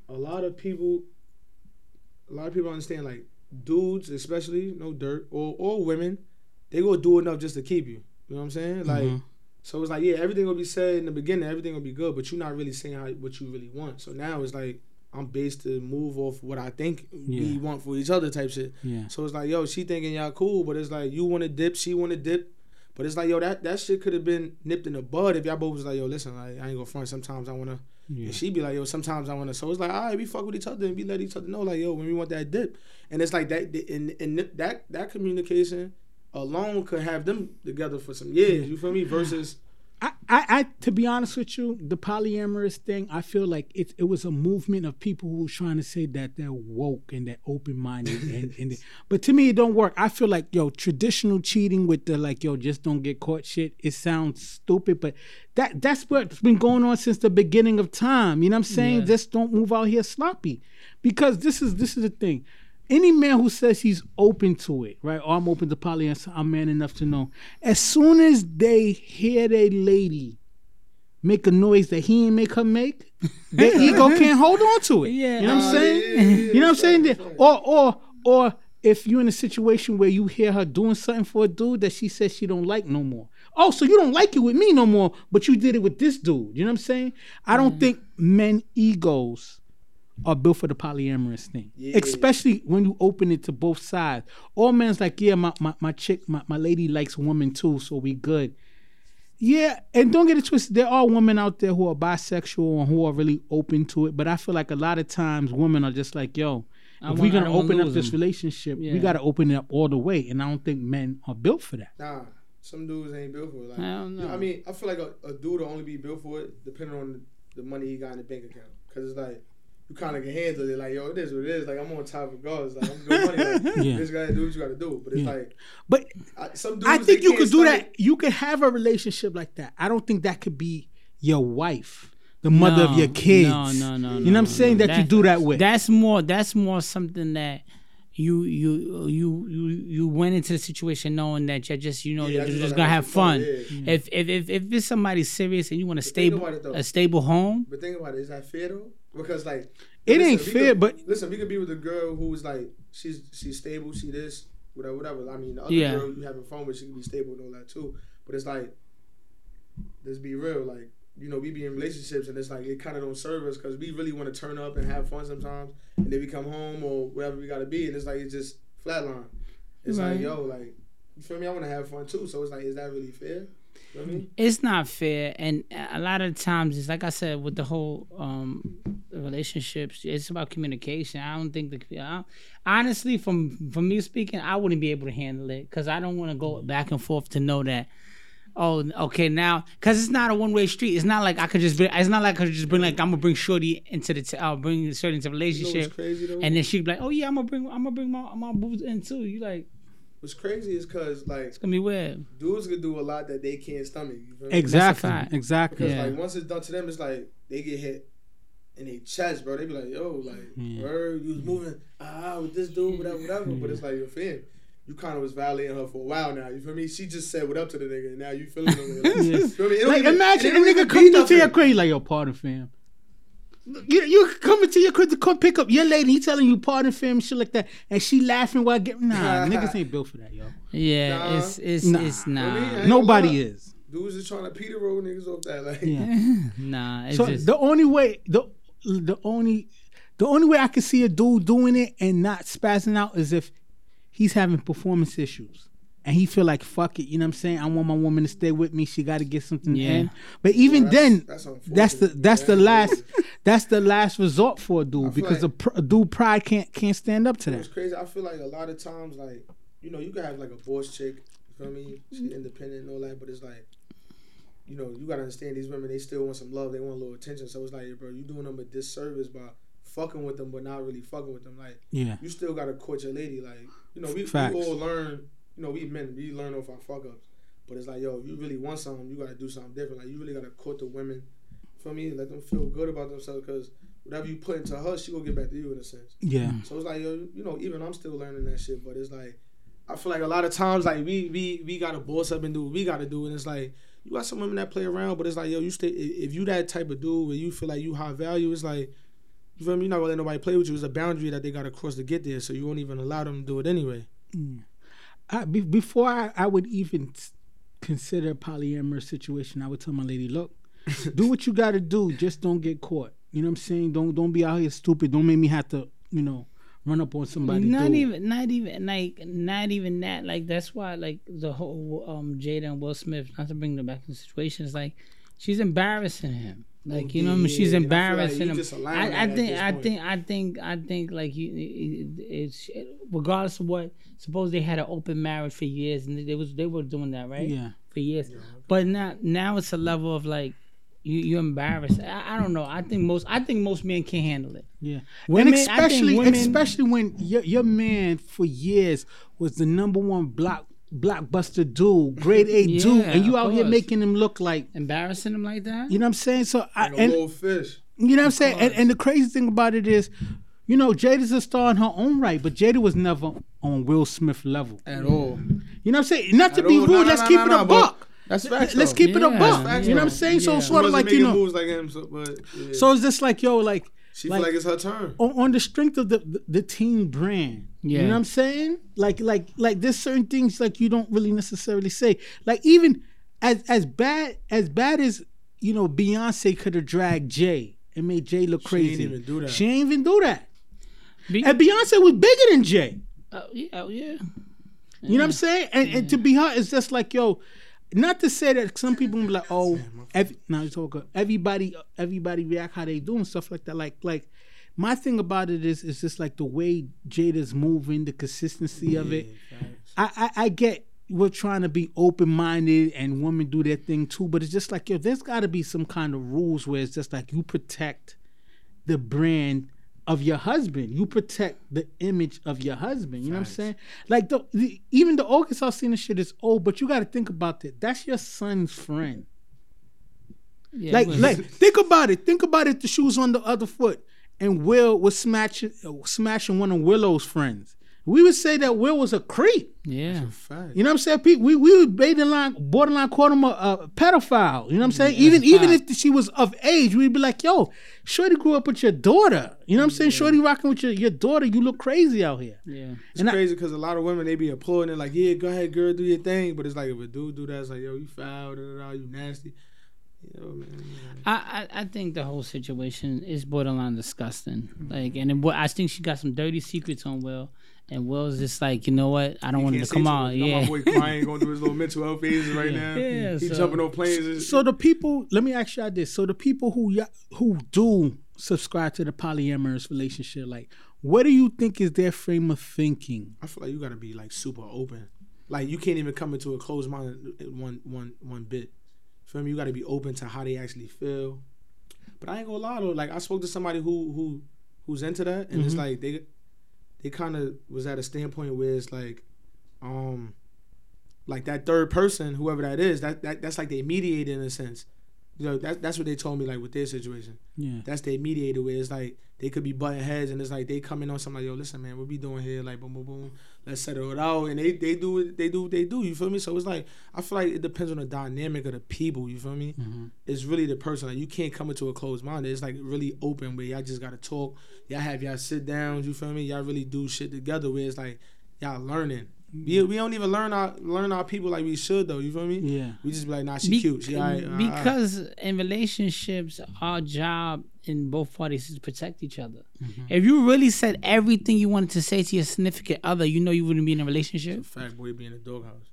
a lot of people, a lot of people understand. Like dudes, especially no dirt, or or women, they go do enough just to keep you. You know what I'm saying? Like. Mhm. So it's like, yeah, everything will be said in the beginning, everything will be good, but you're not really saying how, what you really want. So now it's like I'm based to move off what I think we want for each other type shit. Yeah. So it's like, yo, she thinking y'all cool, but it's like you want to dip, she want to dip. But it's like, yo, that, that shit could have been nipped in the bud if y'all both was like, yo, listen, like, I ain't gonna front. Sometimes I wanna Yeah. And she be like, yo, sometimes I want to. So it's like, all right, we fuck with each other and we let each other know, like, yo, when we want that dip. And it's like that, and, and that that communication alone could have them together for some years. You feel me? Versus, I, I, I, to be honest with you, the polyamorous thing, I feel like it, it was a movement of people who were trying to say that they're woke and they're open minded, and, and but to me it don't work. I feel like yo traditional cheating with the like yo just don't get caught shit. It sounds stupid, but that that's what's been going on since the beginning of time. You know what I'm saying? Yeah. Just don't move out here sloppy, because this is this is the thing. Any man who says he's open to it, right? Or I'm open to poly, I'm man enough to know. As soon as they hear their lady make a noise that he ain't make her make, their ego can't hold on to it. Yeah. You know what I'm oh, saying? yeah, yeah, you know what I'm saying? Or or or if you're in a situation where you hear her doing something for a dude that she says she don't like no more. Oh, so you don't like it with me no more, but you did it with this dude. You know what I'm saying? I don't mm. think men egos are built for the polyamorous thing. Yeah. Especially when you open it to both sides. All men's like, yeah, my, my, my chick, my, my lady likes women too, so we good. Yeah, and don't get it twisted. There are women out there who are bisexual and who are really open to it. But I feel like a lot of times women are just like, yo, if we're gonna open up this them. relationship, we gotta open it up all the way. And I don't think men are built for that. nah, some dudes ain't built for it. Like, I don't know. I mean, I feel like a, a dude will only be built for it depending on the, the money he got in the bank account. Cause it's like you kind of can handle it. Like, yo, it is what it is. Like, I'm on top regardless. Like, I'm good money. Like, Yeah. you just gotta do what you gotta do. But it's Yeah. like But I, some dudes. I think you can't could do stomach- that. You could have a relationship like that. I don't think that could be your wife, the mother of your kids. No, no, no. You know what I'm saying? That, you do that with. That's more. That's more something that you you you you you went into the situation knowing that you're just you know Yeah, you're just just wanna gonna have have fun, fun. yeah. If, if if if it's somebody serious and you want a think stable about it, though. a stable home, But think about it. Is that fair though? Because like It ain't fair, could- but- listen, we could be with a girl who's like she's she's stable, she this, whatever, whatever. I mean, the other Yeah. girl you having fun with, she can be stable and all that too. But it's like, let's be real, like you know, we be in relationships and it's like it kind of don't serve us because we really want to turn up and have fun sometimes, and then we come home or wherever we gotta be, and it's like it's just flatline. It's Right. like yo, like you feel me? I want to have fun too, so it's like, is that really fair? You know what I mean? it's not fair. And a lot of times, it's like I said with the whole um relationships, it's about communication. I don't think the I, honestly, from from me speaking, I wouldn't be able to handle it because I don't want to go back and forth to know that. Oh, okay. Now, because it's not a one way street. It's not like I could just. Bring, it's not like I could just bring like I'm gonna bring Shorty into the. T- I'll bring Shorty into the You know what's relationship, crazy though? and then she'd be like, "Oh yeah, I'm gonna bring. I'm gonna bring my my boobs in too." You like What's crazy is because like it's gonna be weird. dudes can do a lot that they can't stomach. You feel exactly. fact. Exactly. Because Yeah. like once it's done to them, it's like they get hit in their chest, bro. They be like, "Yo, like, Yeah. word, you was moving ah with this dude, whatever, whatever." But it's like you're fan. You kind of was violating her for a while now. You feel me? She just said what up to the nigga, and now you feeling the Like, you feel me? Like even- imagine it a nigga even be comes into nothing. your crib, you like yo, pardon fam. You you coming to your crib to come pick up your lady, he telling you pardon fam, shit like that, and she laughing while getting nah, niggas ain't built for that, yo. Yeah, Nah. it's it's Nah. it's I mean, I nah, ain't Nobody gonna is. Dudes is trying to Peter roll niggas off that. Like, Yeah. nah. It's So just the only way the the only the only way I can see a dude doing it and not spazzing out is if he's having performance issues. And he feel like fuck it, you know what I'm saying? I want my woman to stay with me. She got to get something Yeah. in. But even that's- then, that's that's, the unfortunate, that's the last that's the last resort for a dude because like- the pr- a dude pride can't can't stand up to It was that. crazy. I feel like a lot of times, like, you know, you can have like a boss chick, you feel me? She independent and all that, but it's like, you know, you gotta understand these women, they still want some love, they want a little attention. So it's like, bro, you doing them a disservice by fucking with them, but not really fucking with them. Like, Yeah. you still gotta court your lady. Like, you know, we, we all learn, you know, we men, we learn off our fuck ups. But it's like, yo, if you really want something, you gotta do something different. Like, you really gotta court the women, feel me? Let them feel good about themselves, because whatever you put into her, she will get back to you in a sense. Yeah. So it's like yo, you know, even I'm still learning that shit, but it's like I feel like a lot of times like we we we gotta boss up and do what we gotta do, and it's like you got some women that play around, but it's like yo, you stay if you that type of dude where you feel like you high value, it's like you feel me? You're not gonna let nobody play with you. It's a boundary that they gotta cross to get there, so you won't even allow them to do it anyway. Mm. I, be, before I, I would even consider a polyamorous situation, I would tell my lady, look, do what you got to do. Just don't get caught. You know what I'm saying? Don't don't be out here stupid. Don't make me have to, you know, run up on somebody. not dude. even not even like not even that like that's why like the whole um Jada and Will Smith not to bring them back in situations like she's embarrassing him Like you know, what I mean? she's Yeah, and I like embarrassing him. I, I think, I think, I think, I think, like you, it, it's regardless of what. Suppose they had an open marriage for years, and they was they were doing that right Yeah. for years. But now, now it's a level of like you, you're embarrassed. I, I don't know. I think most, I think most men can't handle it. Yeah, Women- and especially women- especially when your your man for years was the number one block blockbuster dude, grade A dude, and you of out here making him look like Embarrassing him like that. you know what I'm saying. So I, Like a and little fish. you know what I'm saying. And, and the crazy thing about it is, you know, Jada's a star in her own right, but Jada was never on Will Smith level. At all. You know what I'm saying? Not to At be all. rude, No, no, let's no, keep no, it no, a but buck. That's facts. Let's though. keep it a Yeah, buck. facts, You know what I'm though. saying? So Yeah. it's sort of like you know. moves like him, so, but yeah. So it's just like yo, like she like- feel like it's her turn. on, on the strength of the, the the team brand. You know what I'm saying? Like like like there's certain things like you don't really necessarily say. Like even as as bad as bad as you know Beyonce could have dragged Jay and made Jay look She crazy. ain't even do that. She ain't even do that. Be- And Beyonce was bigger than Jay. oh, yeah, oh, yeah. You know what I'm saying? And, and to be her, it's just like yo. Not to say that some people be like, oh, every, now you talk. Everybody, everybody react how they do and stuff like that. Like, like my thing about it is, is just like the way Jada's moving, the consistency of it. I, I, I get we're trying to be open minded and women do their thing too, but it's just like yo, there's got to be some kind of rules where it's just like you protect the brand of your husband. You protect the image of your husband. You know what I'm saying? Like the, the even the August Alsina shit is old, but you got to think about that. That's your son's friend. yeah Like, like think about it. Think about it. The shoes on the other foot, and Will was smashing, uh, smashing one of Willow's friends. We would say that Will was a creep. yeah. Fact. You know what I'm saying? Pe- We we would borderline borderline call him a, a pedophile. You know what I'm saying? even even if she was of age, we'd be like, yo, Shorty grew up with your daughter. You know what I'm saying? Shorty rocking with your, your daughter. You look crazy out here. Yeah. It's And crazy because a lot of women they be applauding it like, yeah, go ahead, girl, do your thing. But it's like if a dude do that, it's like, yo, you foul, da, da, da, you nasty. Yo, man. I, I I think the whole situation is borderline disgusting. Like, and it, I think she got some dirty secrets on Will, and Will's just like, you know what? I don't want him to come too on. You know Yeah. my boy crying, going through his little mental health phases right now. Yeah, He so- jumping on planes. And, So the people, let me ask y'all this: so the people who y- who do subscribe to the polyamorous relationship, like, what do you think is their frame of thinking? I feel like you gotta be like super open. Like you can't even come into a closed mind in one one one bit. Feel me? You gotta be open to how they actually feel. But I ain't gonna lie though. Like I spoke to somebody who who who's into that, and it's mm-hmm. like they they kind of was at a standpoint where it's like, um, like that third person, whoever that is, that, that that's like they mediator in a sense. You know, that, that's what they told me like with their situation. Yeah, That's their mediator where it's like they could be butting heads and it's like they come in on something like, yo, listen, man, what we doing here? Like boom, boom, boom. Let's settle it out. And they they do it, they do what they do, you feel me? So it's like I feel like it depends on the dynamic of the people, you feel me? Mm-hmm. It's really the person. Like you can't come into a closed mind. It's like really open where y'all just gotta talk. Y'all have y'all sit downs, you feel me? Y'all really do shit together where it's like y'all learning. We, we don't even learn our learn our people like we should though, you feel me? yeah, We just be like, nah, she Be- cute. She alright, alright. because in relationships, our job in both parties is to protect each other. Mm-hmm. If you really said everything you wanted to say to your significant other, you know you wouldn't be in a relationship. Fat boy be in a doghouse.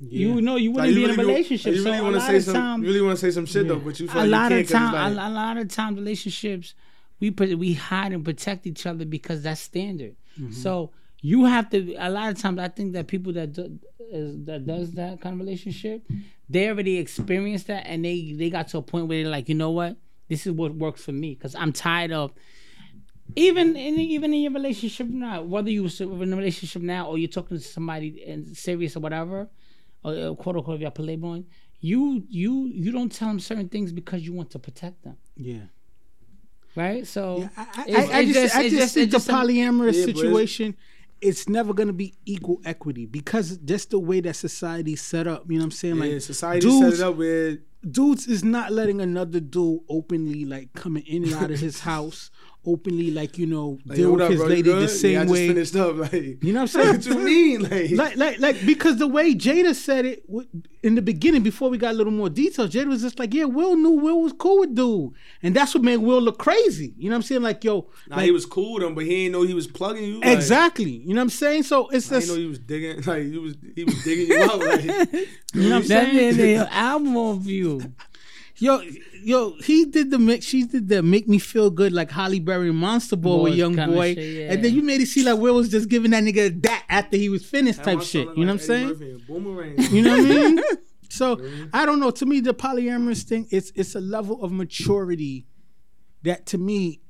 You know you wouldn't be in a really, relationship. You really so want to say some. time, you really want to say some shit though, but you feel a like lot you of can't 'cause time, a, like, a lot of times relationships, we put we hide and protect each other because that's standard. Mm-hmm. So you have to. A lot of times, I think that people that do, is, that does that kind of relationship, they already experienced that, and they they got to a point where they're like, you know what, this is what works for me because I'm tired of. Even in even in your relationship now, whether you was in a relationship now or you're talking to somebody and serious or whatever, or uh, quote unquote, if you're playboy, you you you don't tell them certain things because you want to protect them, yeah. right? So I, I, it's- I, I it's just, I it's just think it's the a- polyamorous Yeah, situation, it's never gonna be equal equity because just the way that society's set up. You know what I'm saying? yeah, like society dudes, set it up with dudes is not letting another dude openly like coming in and out of his house, openly like you know like, deal yo, with up, his bro? Lady the same yeah, I just way. finished up. Like, You know what I'm saying? what saying? you mean? Like, like, like, like, because the way Jada said it in the beginning, before we got a little more detail, Jada was just like, "Yeah, Will knew Will was cool with dude," and that's what made Will look crazy. You know what I'm saying? Like, yo, nah, like, he was cool with him, but he didn't know he was plugging you. Like, exactly. You know what I'm saying? So it's I just, didn't know he was digging. Like he was, he was digging you out. Like, you know what I'm saying? is the album of you. Yo, yo, he did the mix. She did the make me feel good like Halle Berry Monster Boy with Young Boy, shit, yeah. and then you made it seem like Will was just giving that nigga that after he was finished Had type shit. son You know like what I'm saying? Murphy Boomerang. You know what I mean? So I don't know. To me, the polyamorous thing it's it's a level of maturity that to me,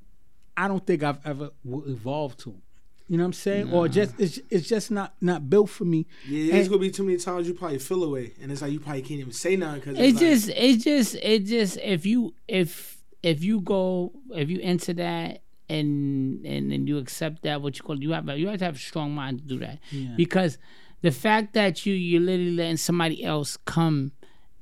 I don't think I've ever will evolve to. You know what I'm saying? Or just it's it's just not not built for me. Yeah, it's gonna be too many times you probably feel away, and it's like you probably can't even say nothing because It's just, it's just, it just. If you, if, if you go, if you into that, and and and you accept that, what you call, you have, you have to have a strong mind to do that, Yeah. because the fact that you you're literally letting somebody else come,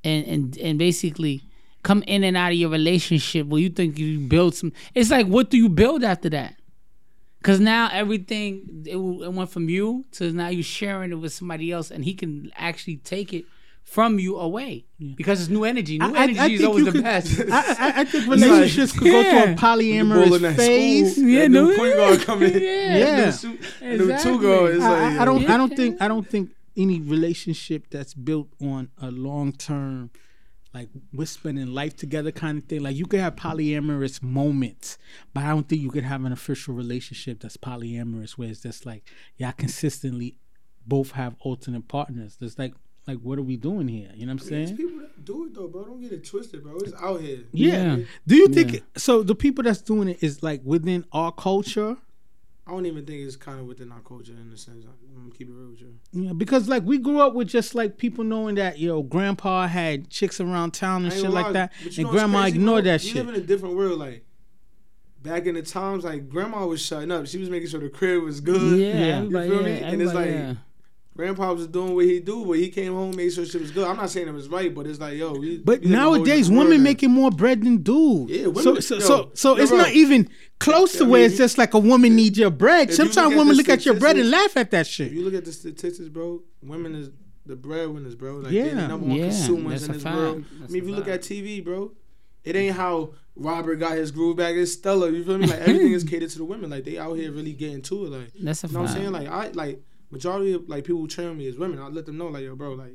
and and and basically come in and out of your relationship where you think you build some. It's like, what do you build after that? Cause now everything it, it went from you to now you sharing it with somebody else, and he can actually take it from you away because it's new energy. New I- I- energy I is always the could- best. I, I, I think relationships could go Yeah. through a polyamorous that phase. school, Yeah, that new no, point guard coming. Yeah. Yeah. New, new Exactly. two guard. It's I, like I- I don't. Yeah. I don't think. I don't think any relationship that's built on a long term, like we're spending life together kind of thing. Like you could have polyamorous moments, but I don't think you could have an official relationship that's polyamorous, where it's just like y'all consistently both have alternate partners. It's like, like what are we doing here? You know what I'm There's saying? people that do it though, bro. Don't get it twisted, bro. It's out here. Yeah. Yeah. Do you think so? The people that's doing it is like within our culture. I don't even think it's kind of within our culture in the sense. I'm gonna keep it real with you. Yeah, because like we grew up with just like people knowing that you know grandpa had chicks around town and shit gonna like that, and grandma ignored that we shit. live in a different world. Like back in the times, like grandma was shutting up. She was making sure the crib was good. yeah, Yeah. You feel yeah, me? And it's like- yeah. Grandpa was doing what he do, but he came home, made sure shit was good. I'm not saying it was right, but it's like, yo, we, But we live in a whole nowadays, women now. making more bread than dudes. Yeah, women- so so yo, so, so yo, it's bro. not even close to I where it's just like a woman needs your bread. if you look Sometimes women look at your bread and laugh at that If shit. you look at the statistics, bro, women is the breadwinners, bro. Like they're Yeah. the number one Yeah, consumers that's in this fact. world. That's I mean, if you look fact. at TV, bro, it ain't how Robert got his groove back. It's Stella. You feel me? Like everything is catered to the women. Like they out here really getting to it. Like That's a you know what I'm saying? Like I like majority of like people who train me as women. I let them know like yo, bro, like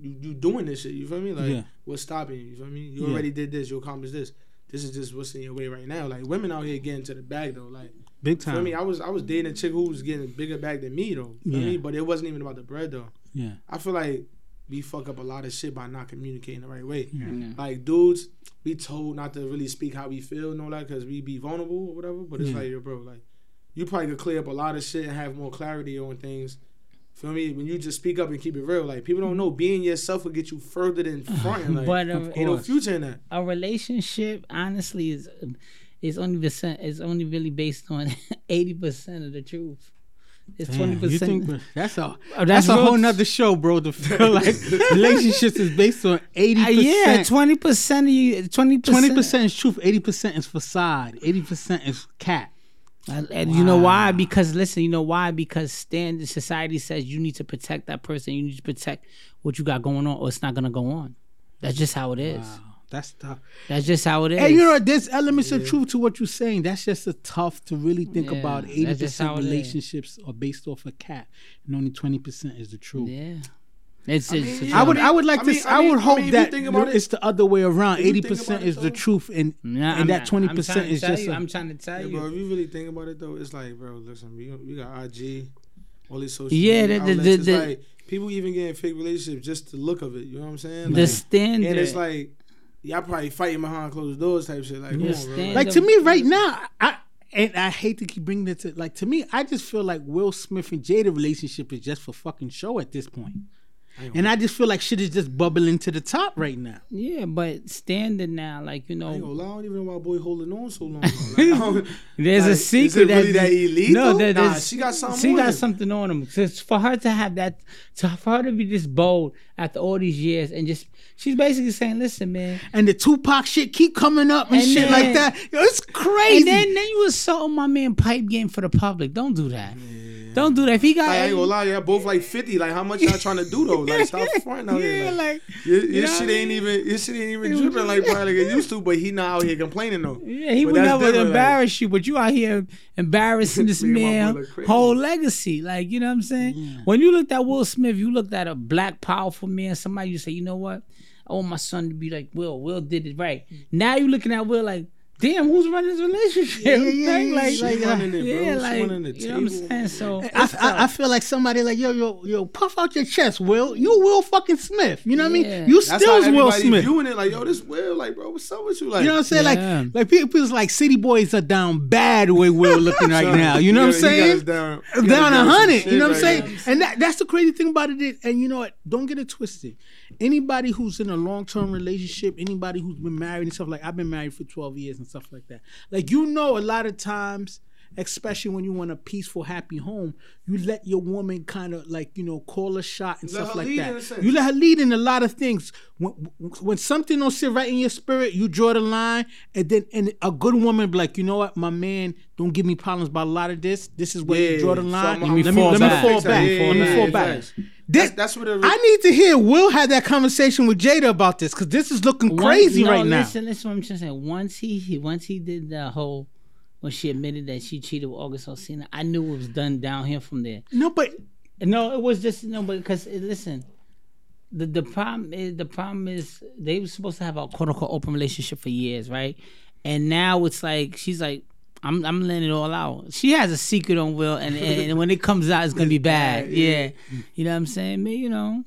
you you doing this shit. You feel me? Like Yeah. what's stopping you? You feel me? You Yeah. already did this. You accomplished this. This is just what's in your way right now. Like women out here getting to the bag though. Like Big feel time. me? I was I was dating a chick who was getting a bigger bag than me though. Feel Yeah. me? But it wasn't even about the bread though. Yeah. I feel like we fuck up a lot of shit by not communicating the right way. Yeah. Yeah. Like dudes, we told not to really speak how we feel and all that because we be vulnerable or whatever. But it's Yeah. like, yo, bro, like you probably could clear up a lot of shit and have more clarity on things. Feel me? When you just speak up and keep it real, like people don't know being yourself will get you further than fronting. Like, But, Of ain't no future in that. a relationship honestly is is only percent is only really based on eighty percent of the truth. It's twenty percent. that's a Oh, that's, that's a whole nother show, bro. To feel like relationships is based on eighty Uh, yeah, twenty percent of you, twenty Twenty percent. percent is truth. Eighty percent is facade. Eighty percent is cat. And and you know why? Because listen, you know why? Because standard society says you need to protect that person. You need to protect what you got going on, or it's not gonna go on. That's just how it is. Wow, that's tough. That's just how it is. Hey, you know what? There's elements of truth to what you're saying. That's just a tough to really think Yeah, about. Eighty percent it is. relationships are based off a cat, and only twenty percent is the truth. Yeah. It's, I mean, it's yeah, I would, I would like I to. mean- s- I I mean- would I hope mean, that think it- it's the other way around. Eighty percent is it, is the truth, and Nah, and that I'm- twenty percent is just. you, a- I'm trying to tell Yeah, you. bro, if you really think about it though, it's like, bro, listen, we, we got IG, all these social Yeah, media the- the- outlets. the- it's the- like people even getting fake relationships just the look of it. You know what I'm saying? the Like, standard. and it's like y'all probably fighting behind closed doors type shit. Like, come on, bro. like to me right now, I and I hate to keep bringing it to like to me, I just feel like Will Smith and Jada relationship is just for fucking show at this point. Ain't And I just feel like shit is just bubbling to the top right now. yeah, but standing now, like you I know, gonna lie, I don't even know why boy holding on so long. Like, there's like, a is secret it really that, that elite, No, though? there- Nah, she got something She on got him. something on him. Just for her to have that, to for her to be this bold after all these years, and just she's basically saying, "Listen, man." And the Tupac shit keep coming up and, And shit then- like that. Yo, it's crazy. And then then you assaulting oh, my man Pipe Game for the public. Don't do that. Don't do that. If he got, Like, I ain't gonna lie, y'all both like fifty. Like, how much y'all trying to do though? Like, stop fronting out yeah, here. Like, like your, your you know shit what I ain't mean? even your shit ain't even dripping like probably like it used to. But he not out here complaining though. Yeah, he But would never different, like- embarrass you, but you out here embarrassing this man boy look crazy. whole legacy. Like, you know what I'm saying? When you looked at Will Smith, you looked at a black, powerful man, somebody you say, you know what? I want my son to be like Will. Will did it right. Mm. Now you looking at Will like, damn, who's running this relationship? Yeah, yeah, Like, yeah, like, like, running it, bro. yeah, She like, running the you know what I'm saying? So I, I, I feel like somebody like yo yo yo puff out your chest, Will. You Will fucking Smith. You know what I mean? You That's still how Will Smith. viewing it. Like, yo, this Will, like, bro, what's up with you? Like, You know what I'm saying? Yeah. Like, like people, people's like city boys are down bad with Will looking right son, now. You know he what I'm got- he got saying? us down, he down a some hundred. You know what I'm right saying? now. And that, that's the crazy thing about it is, and you know what? Don't get it twisted. Anybody who's in a long term relationship, anybody who's been married and stuff like I've been married for 12 years and stuff like that. Like you know, a lot of times, especially when you want a peaceful, happy home, you let your woman kind of like you know call a shot and Let stuff like lead in a that. You let her lead in a lot of things. When, when something don't sit right in your spirit, you draw the line, and then and a good woman be like, you know what, my man, don't give me problems about a lot of this. This is where you draw the line. I'm- let me, let me, fall let back. fall Fix that. back. Yeah, Let me fall yeah, back. facts. This, That's- that's what it- I need to hear. Will had that conversation with Jada about this because this is looking Once- crazy no, right now. Listen, listen, what I'm just saying. Once he, he once he did the whole, when she admitted that she cheated with August Alsina, I knew it was done down here from there. No, but No, it was just no, but because eh, listen, the the problem is the problem is they were supposed to have a quote unquote open relationship for years, right? And now it's like she's like, I'm I'm letting it all out. She has a secret on Will, and and when it comes out, it's gonna be bad. Yeah, you know what I'm saying? Me, you know.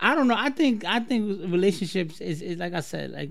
I don't know. I think I think relationships is, is like I said, like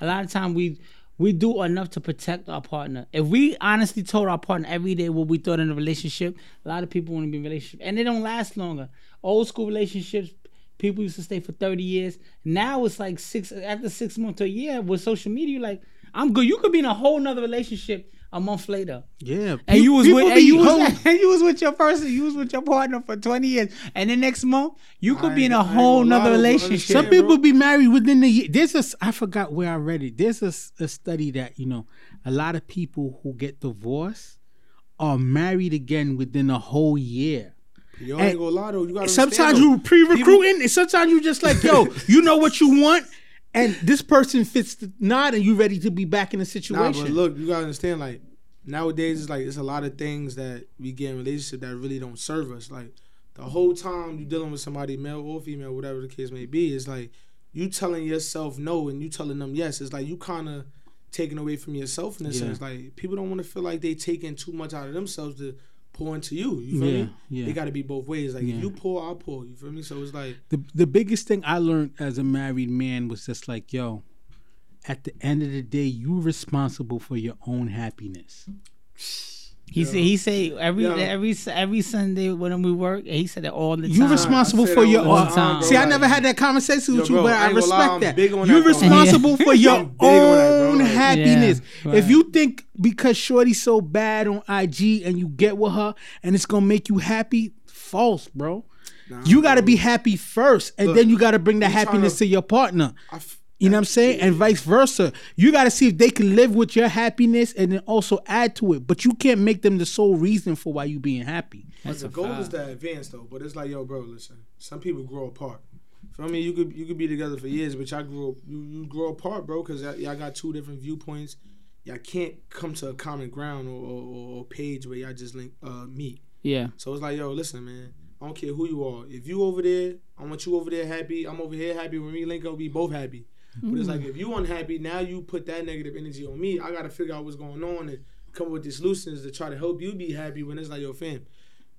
a lot of time we we do enough to protect our partner. If we honestly told our partner every day what we thought in a relationship, a lot of people want to be in relationship and they don't last longer. Old school relationships, people used to stay for 30 years. Now it's like six after six months to a year with social media, like, I'm good. You could be in a whole nother relationship a month later. yeah, And you was with and you was, and you was with your person, you was with your partner for 20 years. And the next month, you could I be in ain't- a I ain't whole gonna nother relationship. Understand, Some people bro. be married within the year. There's a s- I forgot where I read it. There's a study that you know a lot of people who get divorced are married again within a whole year. Yo, And ain't gonna lie though. You gotta Sometimes you pre-recruiting, and sometimes you just like, yo, you know what you want, and this person fits the nod, and you ready to be back in the Nah, situation. but look, you gotta understand. Like nowadays, it's like it's a lot of things that we get in relationship that really don't serve us. Like the whole time you dealing with somebody, male or female, whatever the case may be, it's like you telling yourself no and you telling them yes. It's like you kind of taking away from yourself in a Yeah. sense. Like people don't want to feel like they taking too much out of themselves to pour into you. You feel Yeah, me? yeah. It got to be both ways. Like Yeah. if you pour, I pour. You feel me? So it's like the the biggest thing I learned as a married man was just like, yo, at the end of the day, you're responsible for your own happiness. He said he say every Yo. every every Sunday when we work, he said that all the time. You responsible I say for that your all own the time, bro. See, I Like, never had that conversation with Yo, you, bro, but I I ain't gonna lie, respect I'm that. big on You're responsible for your I'm big on that, own happiness. Yeah, If you think because Shorty's so bad on IG and you get with her and it's gonna make you happy, false, bro. Nah, you gotta be happy first, and Look, then you gotta bring that happiness tryna- to your partner. I f- You know what I'm saying? And vice versa. You got to see if they can live with your happiness and then also add to it. But you can't make them the sole reason for why you being happy. But the goal is to advance though. But it's like, yo, bro, listen. Some people grow apart. For me, you could you could be together for years, but y'all grew up, you, you grow apart, bro, because y'all, y'all got two different viewpoints. Y'all can't come to a common ground or, or, or page where y'all just link uh, meet. Yeah, So it's like, yo, listen, man. I don't care who you are. If you over there, I want you over there happy. I'm over here happy. When we link up, we both happy. But it's mm-hmm. like if you unhappy, now you put that negative energy on me. I gotta figure out what's going on and come up with these solutions to try to help you be happy. When it's like, your fam.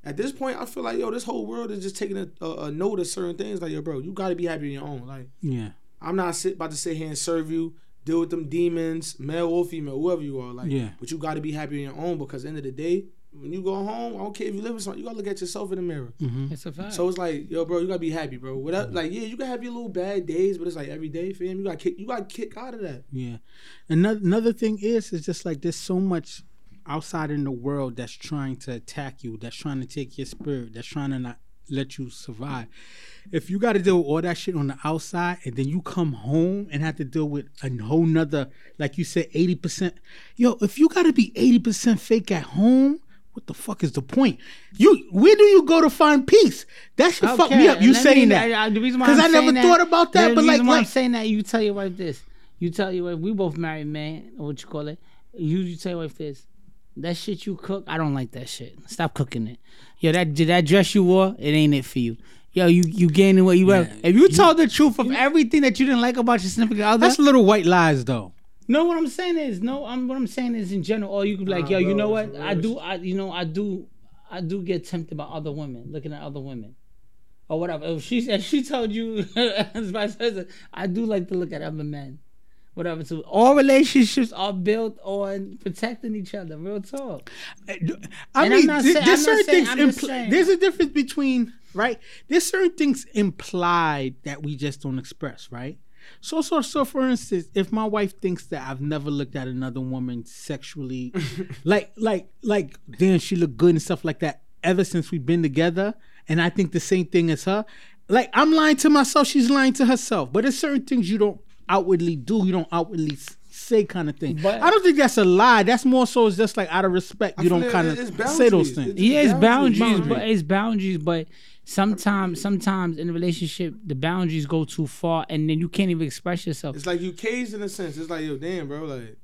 At this point, I feel like yo, this whole world is just taking a, a, a note of certain things. Like, yo, bro, you gotta be happy on your own. Like, Yeah. I'm not sit, about to sit here and serve you, deal with them demons, male or female, whoever you are. Like, Yeah. but you got to be happy on your own because at the end of the day, when you go home, I don't care if you live with someone, you gotta look at yourself in the mirror. Mm-hmm. it's a fact. So it's like, yo, bro, you gotta be happy, bro. Without, mm-hmm. like, yeah, you can have your little bad days, but it's like every day, fam. You got to kick, you got to kick out of that. Yeah. Another another thing is is just like there's so much outside in the world that's trying to attack you, that's trying to take your spirit, that's trying to not let you survive. If you got to deal with all that shit on the outside, and then you come home and have to deal with a whole nother, like you said, eighty percent. Yo, if you got to be eighty percent fake at home, what the fuck is the point? You where do you go to find peace? That should fuck me up. You saying me- that? I- I- the reason why 'Cause I'm never saying thought about that, but like- why I'm saying that, you tell your wife this. You tell your wife, we both married man, or what you call it. You, you tell your wife this. That shit you cook, I don't like that shit. Stop cooking it. Yo, that that dress you wore, it ain't it for you. Yo, you you gaining what you Yeah. have. If you told the truth of everything that you didn't like about your significant other, That's little white lies though. No, what I'm saying is no. I'm what I'm saying is in general. Or you could be like, yo, you know what? I do. I you know I do. I do get tempted by other women, looking at other women, or whatever. If she if she told you, as vice versa, I do like to look at other men, whatever. So all relationships are built on protecting each other. Real talk. Eh, I And I'm mean, not th- saying- there's certain saying- things. Impl- there's a difference between right. There's certain things implied that we just don't express, right? So, so, so. For instance, if my wife thinks that I've never looked at another woman sexually, like, like, like, damn, she look good and stuff like that, ever since we've been together, and I think the same thing as her, like, I'm lying to myself. She's lying to herself. But there's certain things you don't outwardly do. You don't outwardly say, kind of thing. But- I don't think that's a lie. That's more so. It's just like out of respect. I You don't kind of say those It's- things. Yeah, it's boundaries, boundaries, but it's boundaries. But sometimes, sometimes in a relationship, the boundaries go too far, and then you can't even express yourself. It's like you caged in a sense. It's like yo, damn, bro. Like,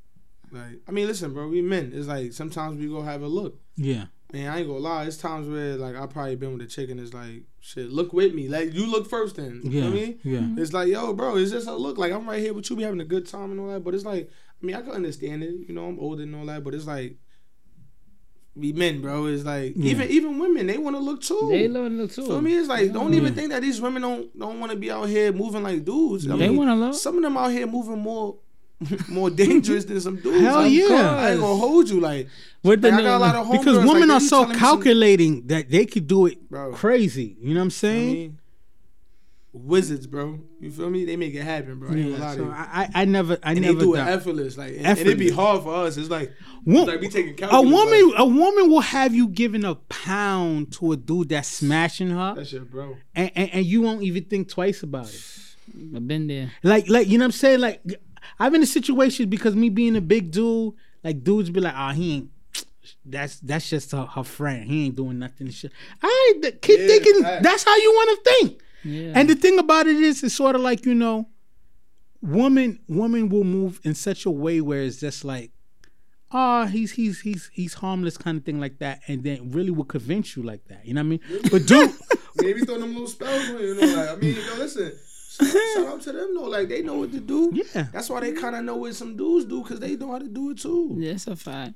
like I mean, listen, bro. We men. It's like sometimes we go have a look. Yeah. Man, I ain't gonna lie. It's times where like I probably been with a chick and it's like, shit, look with me. Like you look first, then. You Yeah. know what I mean? Yeah. Mm-hmm. It's like, yo, bro, it's just a look. Like I'm right here with you, be having a good time and all that. But it's like, I mean, I can understand it. You know, I'm older and all that. But it's like, we men, bro. It's like Yeah. even even women, they want to look too. They want to look too. Feel me? It's like don't even think that these women don't don't want to be out here moving like dudes. I They mean, wanna love. Some of them out here moving more more dangerous than some dudes. Hell I'm- yeah. I ain't gonna hold you like. With the like, I got a lot of Because homegirls, women like, are so telling me some- calculating that they could do it Bro. crazy. You know what I'm I saying? mean, wizards, bro. You feel me? They make it happen, bro. I ain't Yeah, so. I, I I never I and they never do it effortless, like, and, and it be hard for us. It's like, Wo- like we taking a woman like, a woman will have you giving a pound to a dude that's smashing her that shit, bro. and, and, and you won't even think twice about it. I've been there. Like like you know what I'm saying? Like I've been in situations because me being a big dude, like dudes be like, oh he ain't that's that's just her, her friend. He ain't doing nothing. Shit. I keep Yeah, thinking facts. that's how you want to think. Yeah. And the thing about it is, it's sort of like you know, woman woman will move in such a way where it's just like, ah, he's he's he's he's harmless kind of thing like that, and then really will convince you like that. You know what I mean? But dude, Maybe throw them little spells on you, you know. Like, I mean, yo, listen. Shout, shout out to them though, like they know what to do. yeah, That's why they kind of know what some dudes do because they know how to do it too. yeah, it's a fact.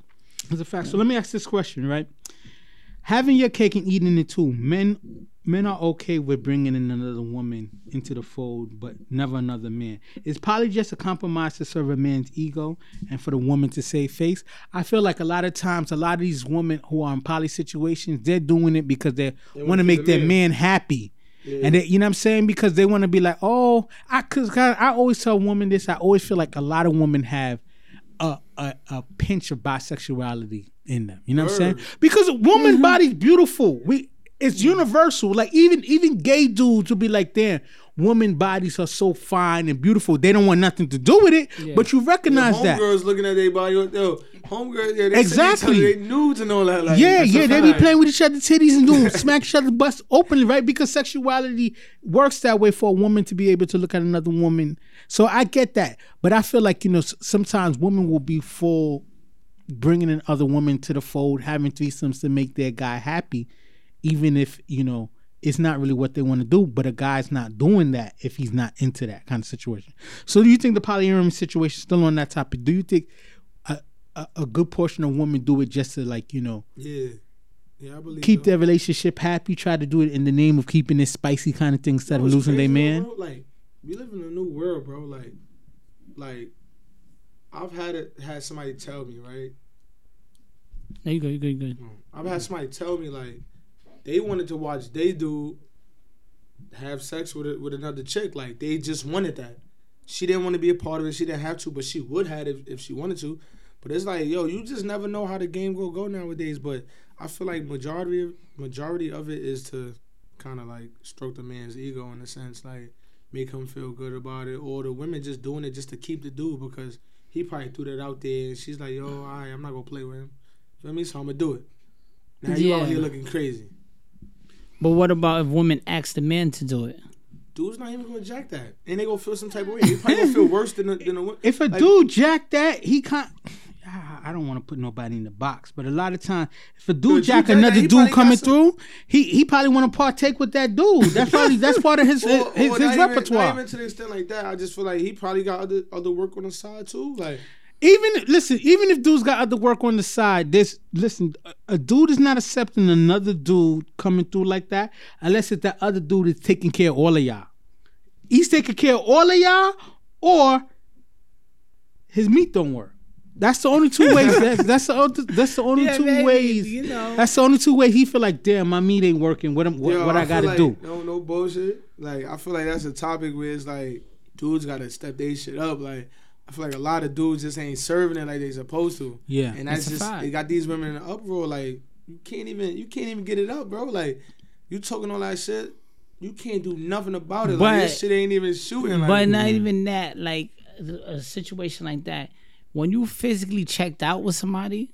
it's a fact. So let me ask this question, right? Having your cake and eating it too, men men are okay with bringing in another woman into the fold, but never another man. Is poly just a compromise to serve a man's ego and for the woman to save face? I feel like a lot of times, a lot of these women who are in poly situations, they're doing it because they, They want to make their man. man happy. And they, you know what I'm saying? Because they want to be like, oh, I cause I always tell women this. I always feel like a lot of women have a a, a pinch of bisexuality in them. You know what I'm saying? Because a woman mm-hmm. body's beautiful. We it's universal. Like even even gay dudes will be like, damn, woman bodies are so fine and beautiful. They don't want nothing to do with it. But you recognize that. Homegirls looking at their body, yo, homegirls, yeah, they Exactly. They nudes and all that. Like, yeah, yeah, they be playing with each other's titties and doing smack each other's butts openly, right? Because sexuality works that way for a woman to be able to look at another woman. So I get that, but I feel like you know sometimes women will be full bringing in other women to the fold, having threesomes to make their guy happy, even if you know it's not really what they want to do. But a guy's not doing that if he's not into that kind of situation. So do you think the polyamory situation still on that topic? Do you think a, a, a good portion of women do it just to like you know? Yeah, yeah, I believe. keep so. their relationship happy, try to do it in the name of keeping this spicy kind of thing instead Bro, of losing their man. bro. Like we live in a new world, bro. Like, like I've had it had somebody tell me right. There you go. You good. You good. I've had somebody tell me like they wanted to watch they do have sex with a, with another chick. Like they just wanted that. She didn't want to be a part of it. She didn't have to, but she would have if, if she wanted to. But it's like, yo, you just never know how the game will go nowadays. But I feel like majority of majority of it is to kind of like stroke the man's ego in a sense, like make him feel good about it, or the women just doing it just to keep the dude because he probably threw that out there and she's like, yo, all right, I'm not gonna play with him. Feel me? So I'm gonna do it. Now you out here looking crazy. But what about if women ask the man to do it? Dude's not even gonna jack that, and they gonna feel some type of way. They probably gonna feel worse than a, than a wo- If a like, dude jack that, he can't. I don't want to put nobody in the box, but a lot of times, if a dude Dude, jack jack another that, dude coming some- through, he he probably want to partake with that dude. That's probably that's part of his or- his, or his, not even- repertoire. Not even to the extent like that. I just feel like he probably got other other work on the side too. Like even listen, even if dudes got other work on the side, this listen, a, a dude is not accepting another dude coming through like that unless it's that other dude is taking care of all of y'all. He's taking care of all of y'all, or his meat don't work. That's the only two ways. That's, that's the only, that's the only Yeah, two maybe, ways. you know. That's the only two way he feel like, damn, my meat ain't working. What am, what, yo, what I, feel gotta like, do? No, no bullshit. Like I feel like that's a topic where it's like dudes gotta step their shit up. Like I feel like a lot of dudes just ain't serving it like they supposed to. Yeah, and that's, just they got these women in an uproar. Like you can't even you can't even get it up, bro. Like you talking all that shit. You can't do nothing about it. like But- this shit ain't even shooting. Like, but not mm-hmm. even that. Like a situation like that, when you physically checked out with somebody,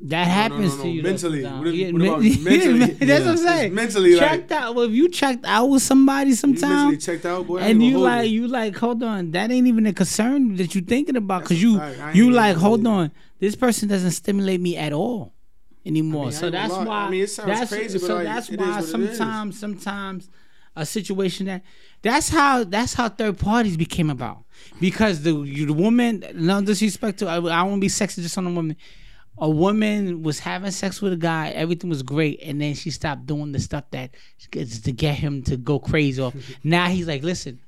that no, happens no, to you. Mentally. What Yeah, what about mentally? That's what I'm Yeah. saying. Mentally, like- checked out. Well, if you checked out with somebody you mentally checked out, boy. And you like you like hold on, that ain't even a concern that you thinking about That's because you fact. I ain't you like hold you. on, this person doesn't stimulate me at all anymore. I mean, so that's why. I mean, it sounds that's, crazy, but so like, that's why what it is. sometimes sometimes a situation that that's how that's how third parties became about because the you, the woman no disrespect to I, I won't be sexist just on the woman a woman was having sex with a guy everything was great and then she stopped doing the stuff that gets to get him to go crazy off. Now he's like listen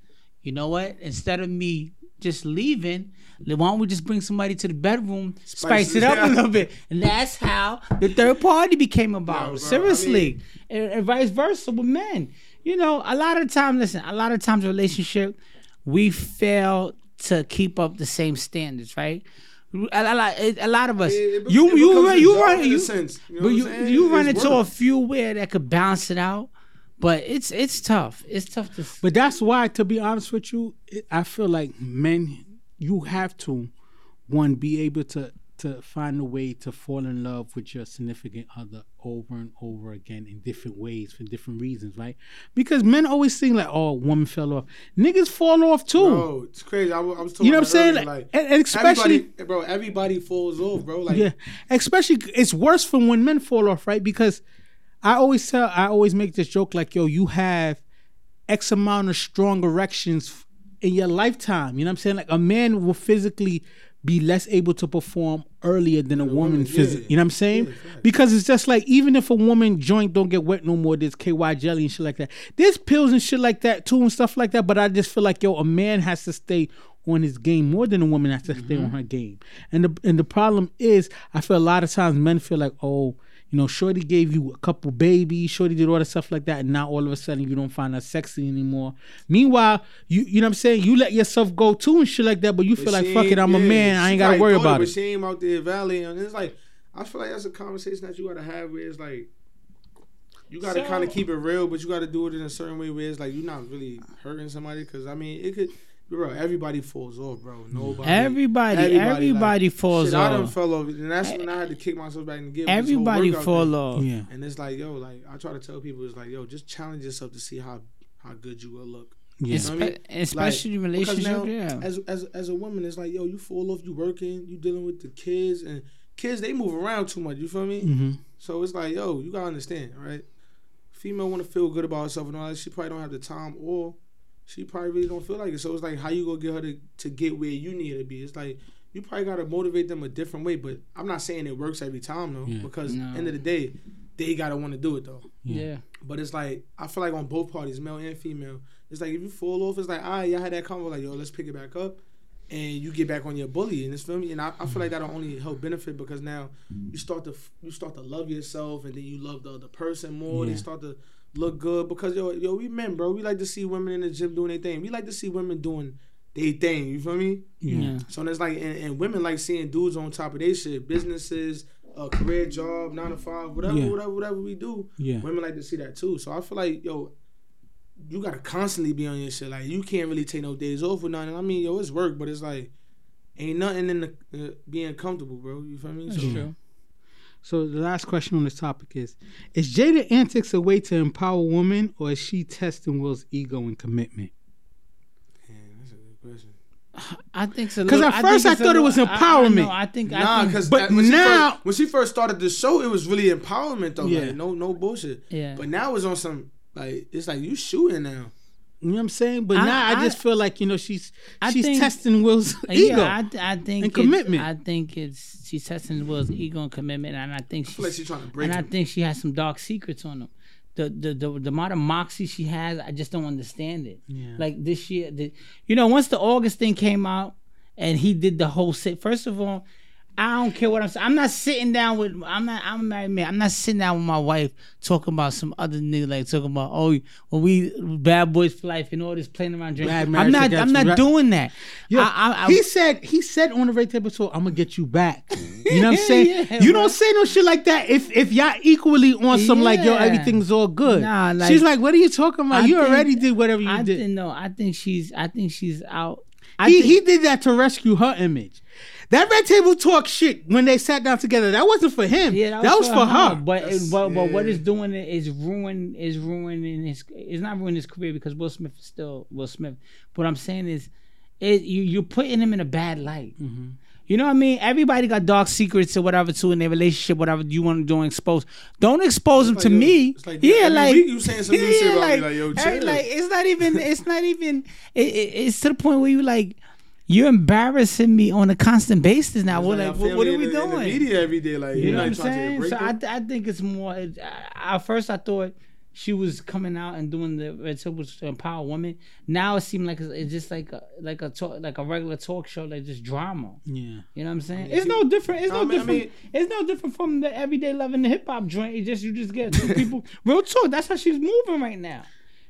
you know what? Instead of me just leaving why don't we just bring somebody to the bedroom spice, Spice it up a little bit? And that's how the third party became about bro, I seriously. Mean- and, and vice versa with men. You know, a lot of time, listen, a lot of times relationship, we fail to keep up the same standards, right? A, a, lot- a lot of us, It- it you it you run, you run, you, sense, you know but you you run It's into a few where that could balance it out, but it's it's tough. It's tough to. But that's why, to be honest with you, I feel like men, you have to, one, be able to to find a way to fall in love with your significant other over and over again in different ways for different reasons, right? Because men always think like, oh, woman fell off. Niggas fall off too. Bro, it's crazy. I, I was talking You know what I'm saying? earlier, Like, and- and especially- everybody, bro. Everybody falls off, bro. Like, Yeah, especially it's worse from when men fall off, right? Because I always tell, I always make this joke like, yo, you have X amount of strong erections in your lifetime. You know what I'm saying? Like a man will physically be less able to perform earlier than a woman. Phys- yeah. You know what I'm saying? Yeah, facts. because it's just like even if a woman joint don't get wet no more, there's KY jelly and shit like that. There's pills and shit like that too and stuff like that. But I just feel like yo, a man has to stay on his game more than a woman has to stay Mm-hmm. on her game. And the and the problem is, I feel a lot of times men feel like, oh, you know, Shorty gave you a couple babies, Shorty did all the stuff like that, and now all of a sudden you don't find her sexy anymore. Meanwhile, you you know what I'm saying, you let yourself go too and shit like that, but you but feel like fuck it, I'm a man, I ain't gotta worry thought about But it. she ain't out there valley, and it's like I feel like that's a conversation that you gotta have where it's like you gotta So- kind of keep it real, but you gotta do it in a certain way where it's like you're not really hurting somebody. Because I mean, it could. Bro, everybody falls off, bro. Nobody. Everybody, everybody, like, falls shit, I done off. fell off, and that's when I had to kick myself back and give this whole Everybody fall thing. off. Yeah. And it's like, yo, like I try to tell people, it's like, yo, just challenge yourself to see how how good you will look. Yeah. You know what I mean? Especially Like, because relationship, now, yeah. As as as a woman, it's like, yo, you fall off, you working, you dealing with the kids, and kids they move around too much. You feel me? Mm-hmm. So it's like, yo, you gotta understand, right? Female want to feel good about herself and all that. She probably don't have the time, or she probably really don't feel like it. So it's like, how you gonna get her to, to get where you need her to be? It's like you probably gotta motivate them a different way. But I'm not saying it works every time though, Yeah. because No. end of the day, they gotta want to do it though. yeah. But it's like I feel like on both parties, male and female, it's like if you fall off, it's like ah, y'all had that convo, like yo, let's pick it back up, and you get back on your bully, and it's feel me. And I, I feel like that'll only help benefit because now you start to you start to love yourself, and then you love the other person more. Yeah. They start to look good because yo, yo, we men, bro, we like to see women in the gym doing their thing. We like to see women doing their thing. You feel me? Yeah. Yeah. So it's like, and, and women like seeing dudes on top of their shit, businesses, a career job, nine to five, whatever, Yeah. whatever, whatever we do. Yeah. Women like to see that too. So I feel like, yo, you gotta constantly be on your shit. Like you can't really take no days off or nothing. I mean, yo, it's work, but it's like ain't nothing in the uh, being comfortable, bro. You feel me? That's So, true. So the last question on this topic is: Is Jada antics a way to empower women, or is she testing Will's ego and commitment? Man, that's a good question. I think so. Because at first I thought it was empowerment. I, think. I Nah, because but when, she now- first, when she first started the show, it was really empowerment though. Yeah. Like, no, no bullshit. Yeah. But now it's on some like it's like you shooting now. You know what I'm saying? But I- now I, I- just feel like you know she's I she's think- testing Will's ego. Yeah, I, I think and it's- commitment. I think it's she's testing Will's ego and commitment, and I think I like she's she's trying to break and I think she has some dark secrets on him. The, the the the amount of moxie she has, I just don't understand it. Yeah. Like this year, the, you know, once the August thing came out and he did the whole sit. First of all, I don't care what I'm saying. I'm not sitting down with. I'm not. I'm a married man. I'm not sitting down with my wife talking about some other nigga like talking about oh when we bad boys for life and all this playing around drinking. I'm not. I'm not doing that. Yo, I, I, I, he said he said on the Red Table Talk, "I'm gonna get you back." You know what I'm saying? Yeah, you bro. don't say no shit like that if if y'all equally on some like yo everything's all good. Nah, like- She's like, "What are you talking about? You think- already did whatever you I did." no. I think she's. I think she's out. I he think, he did that to rescue her image. That Red Table Talk shit when they sat down together, that wasn't for him. Yeah, that, was, for her. But That's- it, but, but what it's doing it is ruin is ruining his. It's not ruining his career because Will Smith is still Will Smith. What I'm saying is, it you you're putting him in a bad light. Mm-hmm. You know what I mean? Everybody got dark secrets or whatever too in their relationship, whatever you want to do and expose. Don't expose them like, to yo, me. it's like yeah, like week you saying some new shit about me, like, yo, every- chill. like it's not even. It's not even. It, it, it's to the point where you like. You're embarrassing me on a constant basis now. It's What, like like, what, what are we in the- doing? the media every day, like You know what I'm like, trying to saying? break So I, I think it's more. It, I, at first, I thought she was coming out and doing the red table to empower women. Now it seemed like it's, it's just like a like a talk, like a regular talk show, like just drama. Yeah. You know what I'm saying? it's no different. It's I no mean- I different. mean- it's no different from the everyday love in the hip hop joint. It's just you just get two people. Real talk. That's how she's moving right now.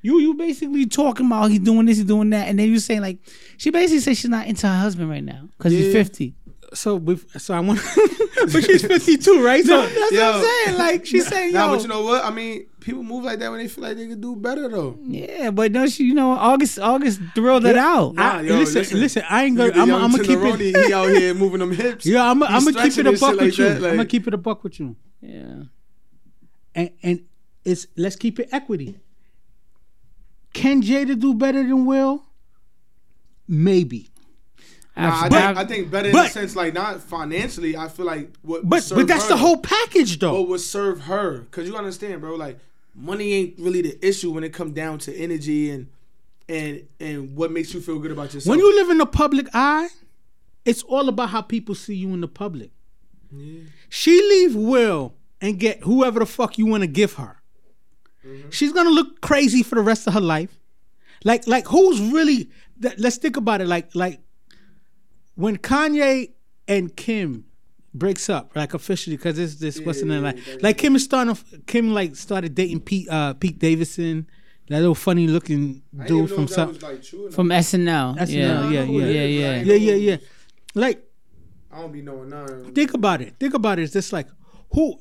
You you basically talking about he's doing this, he's doing that, and then you saying like she basically says she's not into her husband right now because he's fifty. So so I want, but she's 52, right? So That's what I'm saying. Like she's saying, Nah, yo, but you know what? I mean, people move like that when they feel like they could do better though. Yeah, but don't you, you know, August August thrilled it out. Nah, I, yo, listen, listen. listen, I ain't gonna. I'm, I'm gonna keep it. He out here moving them hips. Yeah, I'm, I'm gonna keep it a buck with like you. that, I'm gonna keep it a buck with you. Yeah. And and it's let's keep it equity. Can Jada do better than Will? Maybe. Nah, I, Absolutely. think, I think better in but- the sense like not financially. I feel like what But serve but that's her, the whole package though. What would serve her? Cause you understand, bro. Like money ain't really the issue when it come down to energy and and and what makes you feel good about yourself. when you live in the public eye, it's all about how people see you in the public. She leave Will and get whoever the fuck you want to give her. She's gonna look crazy for the rest of her life. Like like who's really? th- Let's think about it. Like like when Kanye and Kim breaks up, like officially, because this this what's in there like like Kim is starting. Kim like started dating Pete uh, Pete Davidson, that little funny looking dude from South. like true. From SNL. SNL, yeah. yeah, who yeah. it Yeah, yeah. Yeah, yeah, yeah. Like I don't be knowing none. think about it. Think about it. It's just like who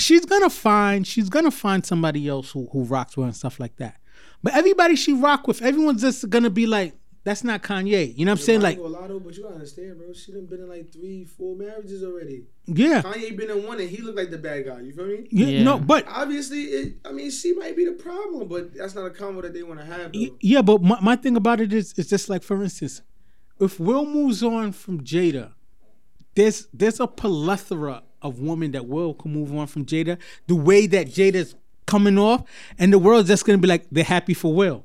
she's gonna find. She's gonna find somebody else who who rocks with her and stuff like that. But everybody she rock with, everyone's just gonna be like, that's not Kanye. You know what I'm saying? Like, a lot of, but you gotta understand, bro. She done been in like three, four marriages already. yeah, Kanye been in one, and he looked like the bad guy. You feel me? yeah, Yeah. no, but Obviously, it, I mean, she might be the problem, but that's not a combo that they want to have. Though. Y- Yeah, but my, my thing about it is, it's just like, for instance, if Will moves on from Jada, there's there's a plethora of woman that Will can move on from Jada. The way that Jada's coming off, and the world's just gonna be like they're happy for Will.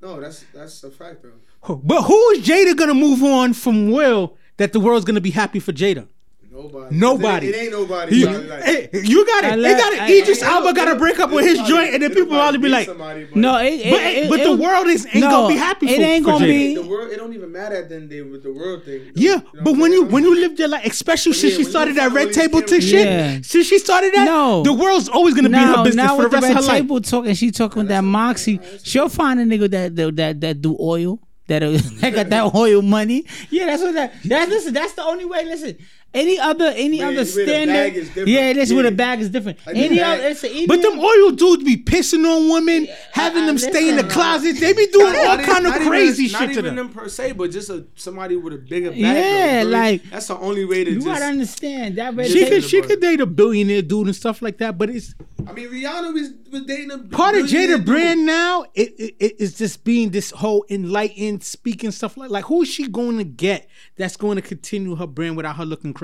No, that's that's a fact though. But who is Jada gonna move on from Will that the world's gonna be happy for Jada? Nobody. Nobody. It, ain't- it ain't nobody. You, like- hey, you got it. let- they got it. I- Idris I- Elba got to break up with his joint, and then people nobody probably be like, somebody, but- No, it, but, it, but it, the it- world is ain't no, gonna be happy for it for, ain't gonna Jada. be- the world, it don't even matter at the end day with the world thing. Yeah, You know but when you when you live your life, especially But since yeah, she started that red these table to shit, since she started that, No. the world's always gonna be her business for the rest of her life. table talking, she talking with that moxie. She'll find a nigga that that that, that do oil. That, that got that oil money. Yeah, that's what that. That listen. That's the only way. Listen, Any other any Where- other where the standard? bag is different. yeah, that's where the bag is different. Like the any bag- other? It's a, But them oil dudes be pissing on women, having I- them stay in the closet. They be doing all Not kind of crazy not shit to them. Not even them. them per se, but just a somebody with a bigger bag. Yeah, though, like- that's the only way to you just. gotta understand that. red She could she could date a billionaire dude and stuff like that, but it's I mean, Rihanna was, was dating a part of billionaire Jada dude. brand now. It, it it is just being this whole enlightened speaking stuff like like who is she going to get that's going to continue her brand without her looking crazy?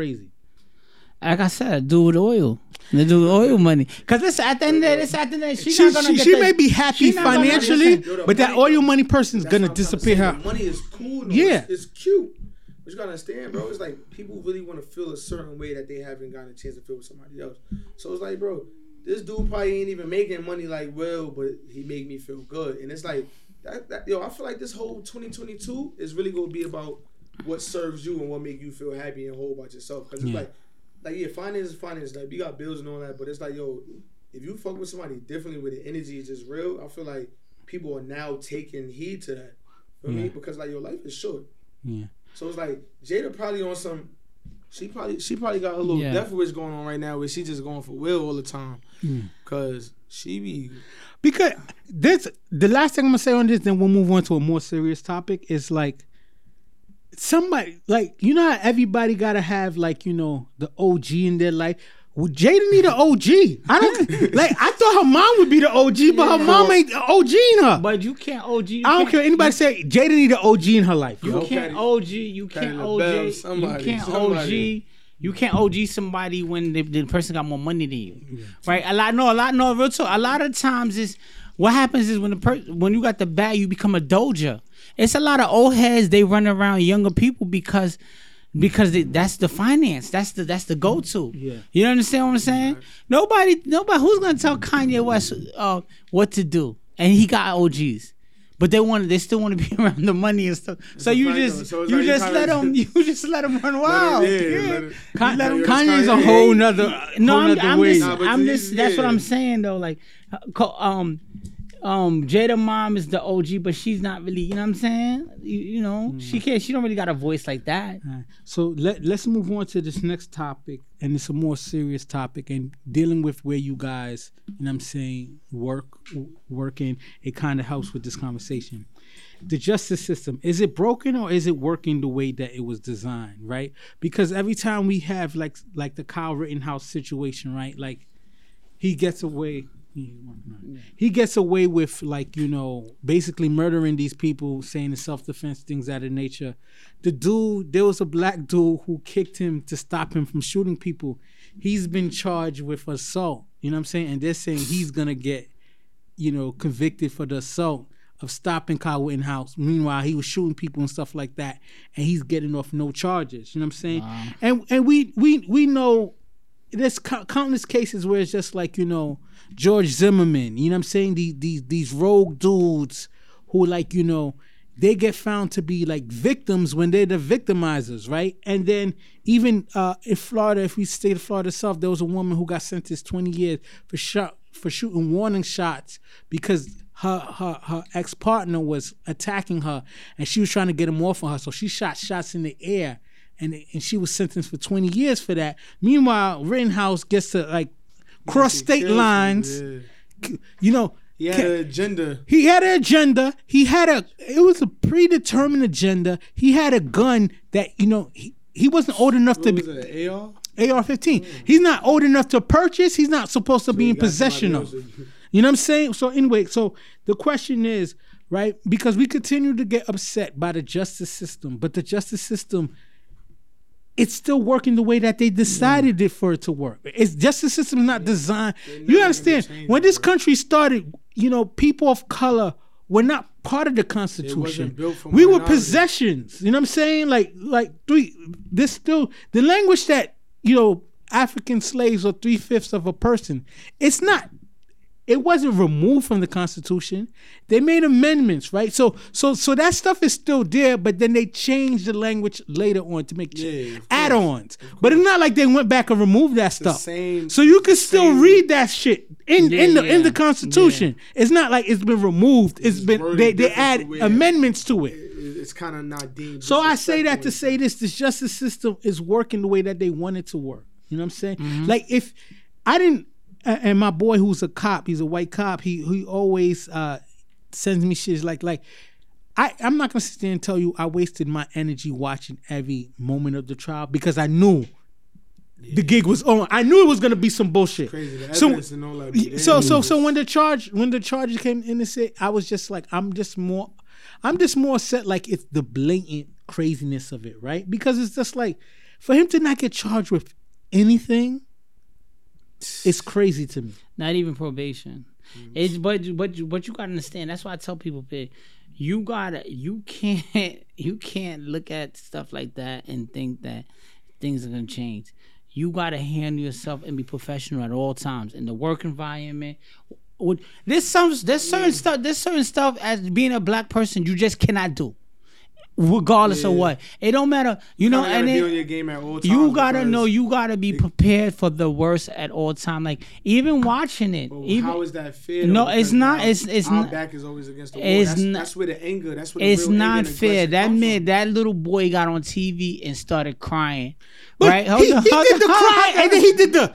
Like I said, do with oil. They do with oil money. Cause this at the end of the day, this at the end of the day, she's She not gonna she, get she the- may be happy she gonna- financially, Yo, but that oil money person's That's gonna I'm trying to disappear her. The money is cool. No, Yeah. it's, it's cute. But you gotta understand, bro. It's like people really want to feel a certain way that they haven't gotten a chance to feel with somebody else. So it's like, bro, this dude probably ain't even making money like Will, but he made me feel good. And it's like, that, that, yo, I feel like this whole 2022 is really gonna be about what serves you and what make you feel happy and whole about yourself. Cause it's Yeah. like, like yeah, finance is finance. Like you got bills and all that, but it's like, yo, if you fuck with somebody differently, where the energy is just real, I feel like people are now taking heed to that. Feel Yeah. me? Because like your life is short. Yeah. So it's like Jada probably on some. She probably she probably got a little Yeah. death wish going on right now where she just going for Will all the time. Mm. Cause she be Because this the last thing I'm gonna say on this, then we'll move on to a more serious topic. Is like somebody like you know how everybody gotta have like you know the OG in their life. Well, Jada need an OG. I don't like. I thought her mom would be the OG, but her mom ain't the OG in her. But you can't OG. You I don't care. Anybody say Jada need an OG in her life. You Yo. can't Patti- OG. You can't Patti OG. LaBelle, somebody, you can't somebody. OG. You can't OG somebody when the, the person got more money than you, right? A lot, no, a lot, no, real talk. A lot of times is what happens is when the per- when you got the bag, you become a doja. It's a lot of old heads. They run around younger people because because they, that's the finance. That's the that's the go to. Yeah. You understand what I'm saying? Nobody, nobody. Who's gonna tell Kanye West uh, what to do? And he got OGs. But they want, they still want to be around the money and stuff. So you just. So you like just kinda- let them, you just let them run wild. yeah, Yeah. let it- Con- let Kanye's a whole nother, No, whole I'm, nother I'm way. just, Nah, I'm just. That's what. I'm saying though. Like, uh, um, um, Jada mom is the OG, but she's not really. You know what I'm saying? You, you know, Mm. she can't. She don't really got a voice like that. Alright, So let, let's move on to this next topic, and it's a more serious topic, and dealing with where you guys, you know what I'm saying, work, working, it kind of helps with this conversation. The justice system, is it broken or is it working the way that it was designed, right? Because every time we have like like the Kyle Rittenhouse situation, right? Like he gets away he gets away with like you know basically murdering these people saying it's self-defense things out of nature the dude there was a black dude who kicked him to stop him from shooting people he's been charged with assault you know what i'm saying and they're saying he's gonna get you know convicted for the assault of stopping Kyle Rittenhouse. Meanwhile, he was shooting people and stuff like that, and he's getting off no charges. You know what I'm saying? And and we we we know there's countless cases where it's just like you know George Zimmerman. You know what I'm saying? These these these rogue dudes who like you know they get found to be like victims when they're the victimizers, right? And then even uh, in Florida, if we stay in Florida South, there was a woman who got sentenced 20 years for shot for shooting warning shots because her her her ex partner was attacking her and she was trying to get him off of her. So she shot shots in the air and and she was sentenced for 20 years for that. Meanwhile, Rittenhouse gets to like cross state lines. yeah. You know, He had an agenda. he had an agenda. He had a. It was a predetermined agenda. He had a gun that you know he, he wasn't old enough to What be was it, AR? AR-15. He's not old enough to purchase. He's not supposed to be in possession of. You know what I'm saying? So anyway, so the question is, right? Because we continue to get upset by the justice system, but the justice system it's still working the way that they decided it for it to work. It's justice system is not designed. You understand? When this country started, you know, people of color were not part of the Constitution. we were possessions. You know what I'm saying? Like, like three. This still the language that you know African slaves are three fifths of a person. It's not it wasn't removed from the Constitution. They made amendments, right? So, so, so that stuff is still there, but then they changed the language later on to make Yeah, add-ons. But it's not like they went back and removed that stuff. same- so you can still same- read that shit in Yeah, in the in the Constitution. It's not like it's been removed. It's been they they add amendments to it. It- It's it's kind of not deemed. So I say that to say this: the justice system is working the way that they want it to work. You know what I'm saying? Mm-hmm. Like if I didn't, and my boy who's a cop, he's a white cop. He he always uh, sends me shit like like. I, I'm not gonna sit there and tell you I wasted my energy watching every moment of the trial because I knew the gig was on. I knew it was gonna be some bullshit. So- evidence and all that. be there. So so so when the charge when the charges came in, say I was just like I'm just more I'm just more set like it's the blatant craziness of it, right? Because it's just like for him to not get charged with anything, it's crazy to me. Not even probation. Mm-hmm. It's but but you- but you gotta understand. That's why I tell people, "Pig, you gotta you can't you can't look at stuff like that and think that things are gonna change. You gotta handle yourself and be professional at all times in the work environment. Would- There's some there's certain stuff there's certain stuff as being a black person you just cannot do, regardless of what. It don't matter, you know. You gotta And be then, on your game at all times. you gotta because- know you gotta be prepared for the worst at all time. Like even watching it, But even how is that fair? No, though? it's not- it's- it's our not- back is always against the wall. it's That's, not- that's where the anger. That's where the it's real not fair. That comes man, from. that little boy got on TV and started crying. But right? he, he did the cry and then he did the.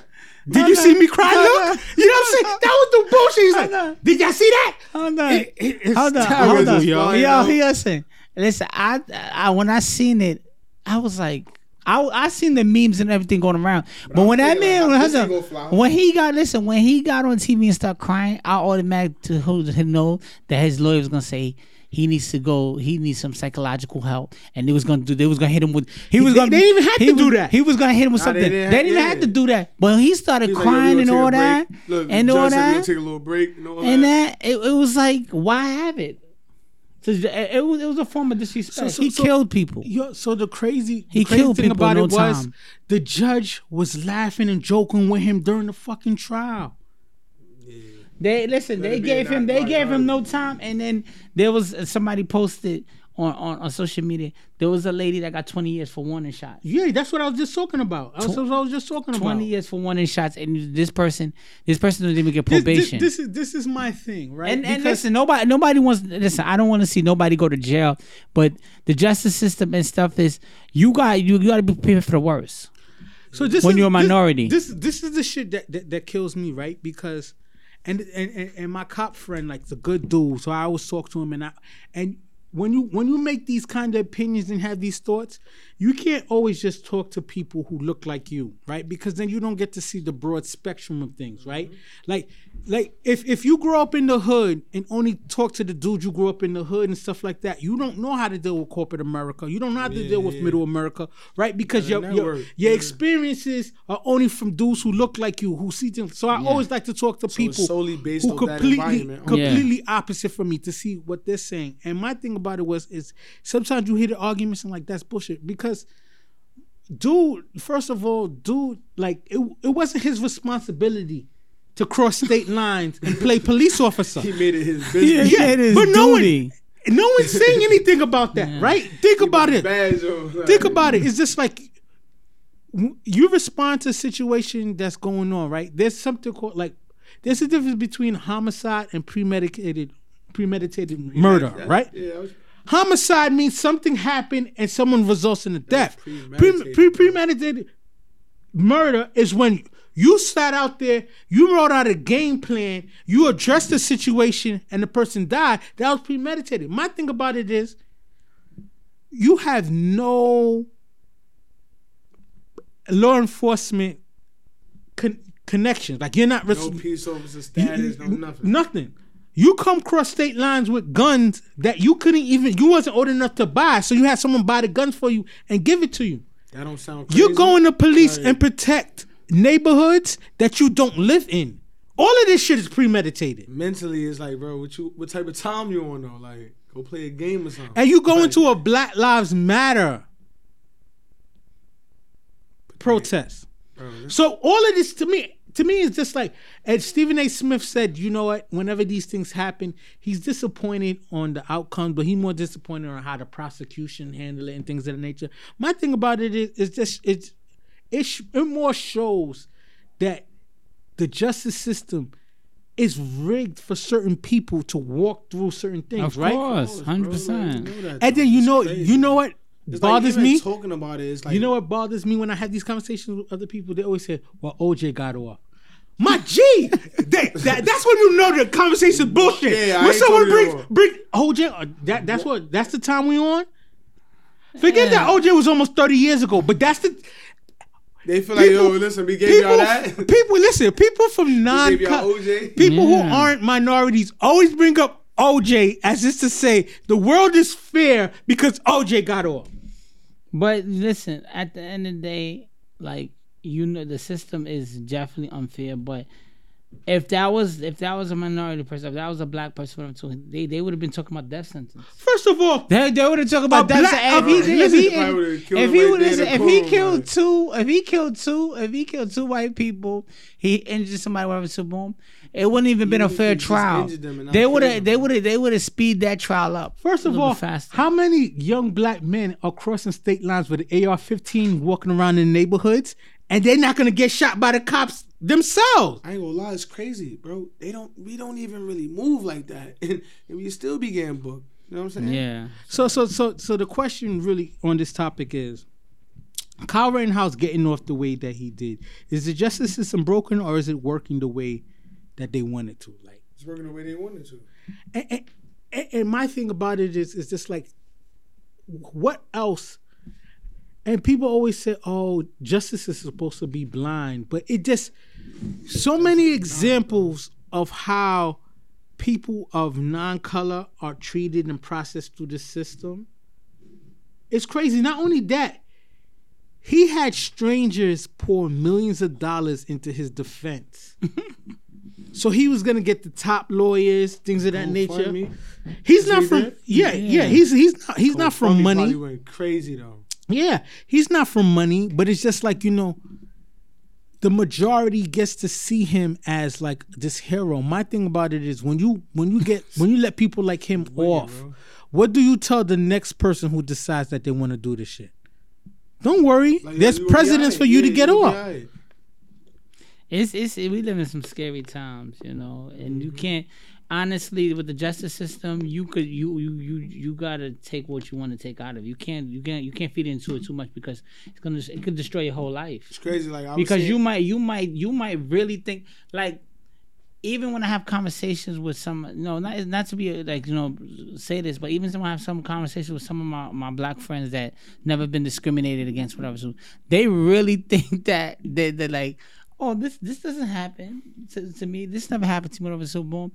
Did you see me cry? Look, you know what I'm saying? That was the bullshit. He's Hold like, on. did y'all see that? Hold on. It- it- it's hold on, terrible, hold on, yo. yo, yo, he listen, listen. I, I, when I seen it, I was like, I, I seen the memes and everything going around. But, I'm when that man, like, hold this on, ain't gonna fly. when he got, listen, when he got on TV and started crying, I automatically to hold him know that his lawyer was gonna say. He needs to go. He needs some psychological help, and they was gonna do. They was gonna hit him with. He was They- gonna. they didn't even have to was- do that. He was gonna hit him with Nah, something. They didn't didn't, have- have to do that. But he started He's like, crying gonna and all that. Look, and all that take a little break and all and that. that it, it was like why have it So it, it was it was a form of disrespect So- so- he so- killed people Yo, so the crazy, He the crazy killed thing people about no it was time. the judge was laughing and joking with him during the fucking trial. they listen Let they gave him they gave him no time and then there was uh, somebody posted on, on on social media there was a lady that got 20 years for warning shots Yeah, that's what I was just talking about. That's what I was just talking about. 20 years for warning shots and this person this person didn't even get This, this, probation this is this is my thing, right? and, and listen, nobody nobody wants listen. I don't want to see nobody go to jail, but the justice system and stuff is you got you, you got to be prepared for the worst. So this when is- you're a minority. This this, is the shit that, that that kills me, right? Because and, and and and my cop friend like the good dude, so I always talk to him and I and when you when you make these kind of opinions and have these thoughts, you can't always just talk to people who look like you, right? Because then you don't get to see the broad spectrum of things, right? Like like if if you grow up in the hood and only talk to the dude you grew up in the hood and stuff like that, you don't know how to deal with corporate America. You don't know how to deal with middle America, right? Because your your, your Yeah. experiences are only from dudes who look like you, who see things. So I always like to talk to it's people solely based who completely. Yeah. completely opposite from me to see what they're saying. And my thing about it was is sometimes you hear the arguments and like that's bullshit because dude, first of all, dude, like it, it wasn't his responsibility to cross state lines and play police officer. He made it his business. Yeah, it is but no duty. one, no one's saying anything about that, right? Think about it. Bad. Think about it. It's just like you respond to a situation that's going on, right? There's something called like there's a difference between homicide and premeditated premeditated murder, That- right? Yeah, was- Homicide means something happened and someone results in a death. premeditated. Pre- pre- premeditated murder is when you sat out there, you wrote out a game plan, you addressed the situation, and the person died. That was premeditated. My thing about it is, you have no law enforcement con- connections. Like you're not no peace officer you- status, no nothing. Nothing. You come cross state lines with guns that you couldn't even you wasn't old enough to buy, so you had someone buy the guns for you and give it to you. That don't sound crazy. You're going to police Right. and protect neighborhoods that you don't live in. All of this shit is premeditated. mentally. It's like, bro, what you, what type of time you on though? Like, go play a game or something. And you go Like, into a Black Lives Matter protest. bro, So all of this to me, to me, is just like as Stephen A. Smith said. You know what? Whenever these things happen, he's disappointed on the outcome, but he's more disappointed on how the prosecution handle it and things of that nature. My thing about it is, is just it's it, sh- it more shows that the justice system it's rigged for certain people to walk through certain things, Of right? course, hundred percent. you And then you know, you know what It's like bothers even me. Talking about it is like you know what bothers me when I have these conversations with other people? They always say, "Well, OJ got off." My G, that, that, that's when you know the conversation's bullshit. Yeah, when someone brings bring OJ, uh, that that's what that's the time we on. Forget that OJ was almost thirty years ago, but that's the They feel like, yo, listen, we gave y'all that. people listen. People from non gave y'all OJ. people who aren't minorities always bring up OJ as if to say the world is fair because OJ got off. But listen, at the end of the day, like you know, the system is definitely unfair. But if that was if that was a minority person, if that was a black person, too, they they would have been talking about death sentence. First of all, They, they would have talked about death sentence. If he, if he, listen, probably would've if, killed if he right would there in have, the if he killed like. two, if he killed two, if he killed two white people, he injured somebody whatever so boom, it wouldn't even been a fair trial. injured them and not They would have, they would have, they would have speed that trial up. First of all, how many young black men are crossing state lines with an AR-15 walking around in neighborhoods, and they're not gonna get shot by the cops themselves? I ain't gonna lie, it's crazy, bro. They don't, we don't even really move like that, and, and we still be getting booked. You know what I'm saying? Yeah. So, so, so, so the question really on this topic is: Kyle Rittenhouse getting off the way that he did. Is the justice system broken, or is it working the way that they want it to? Like, It's working the way they wanted to. and, and, and- and my thing about it is, is just like, what else? And people always say, "Oh, justice is supposed to be blind," but it just so many examples of how people of non-color are treated and processed through the system. It's crazy. Not only that, he had strangers pour millions of dollars into his defense. so he was gonna get the top lawyers, things of that nature. GoFundMe. He's That's not he from yeah, yeah, Yeah. He's he's not he's not from money. Probably went crazy though. Yeah, he's not for money, but it's just like you know, the majority gets to see him as like this hero. My thing about it is when you when you get when you let people like him off, bro. what do you tell the next person who decides that they want to do this shit? Don't worry, Like, there's you gonna presidents alright. for you to Yeah, get gonna be off. alright. It's it's we live in some scary times, you know, and you mm-hmm. can't honestly with the justice system, you could you you you you gotta take what you want to take out of it. You can't you can't you can't feed into it too much because it's gonna it could destroy your whole life. It's crazy. Like I Because saying- you might you might you might really think like even when I have conversations with some, no, not not to be like you know say this, but even when I have some conversations with some of my, my black friends that never been discriminated against, whatever, so they really think that they they're like, oh, this this doesn't happen to, to me. This never happened to me, whatever. So boom.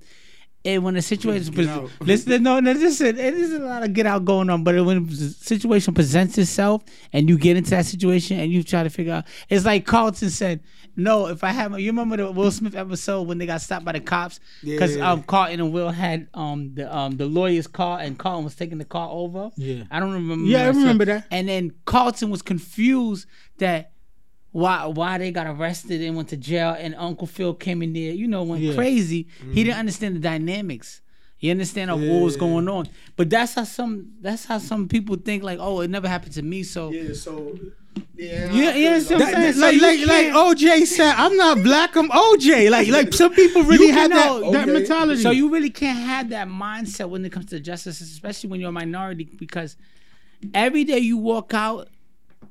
And when the situation, out. listen, no, no, listen, it is a lot of get out going on. But when the situation presents itself, and you get into that situation, and you try to figure out, it's like Carlton said, "No, if I have, you remember the Will Smith episode when they got stopped by the cops because Yeah. um, Carlton and Will had um the um the lawyer's car, and Carlton was taking the car over. Yeah. I don't remember. Yeah, I remember that. And then Carlton was confused that why why they got arrested and went to jail, and Uncle Phil came in there, you know, went Yeah. crazy. He mm-hmm. didn't understand the dynamics. He understand of what was going on. But that's how some that's how some people think like, oh, it never happened to me. So Yeah. So. Yeah. You- you understand what I'm That- saying? like like like OJ said, I'm not black, I'm OJ. Like like some people really have that, know- that mentality. So you really can't have that mindset when it comes to justice, especially when you're a minority, because every day you walk out,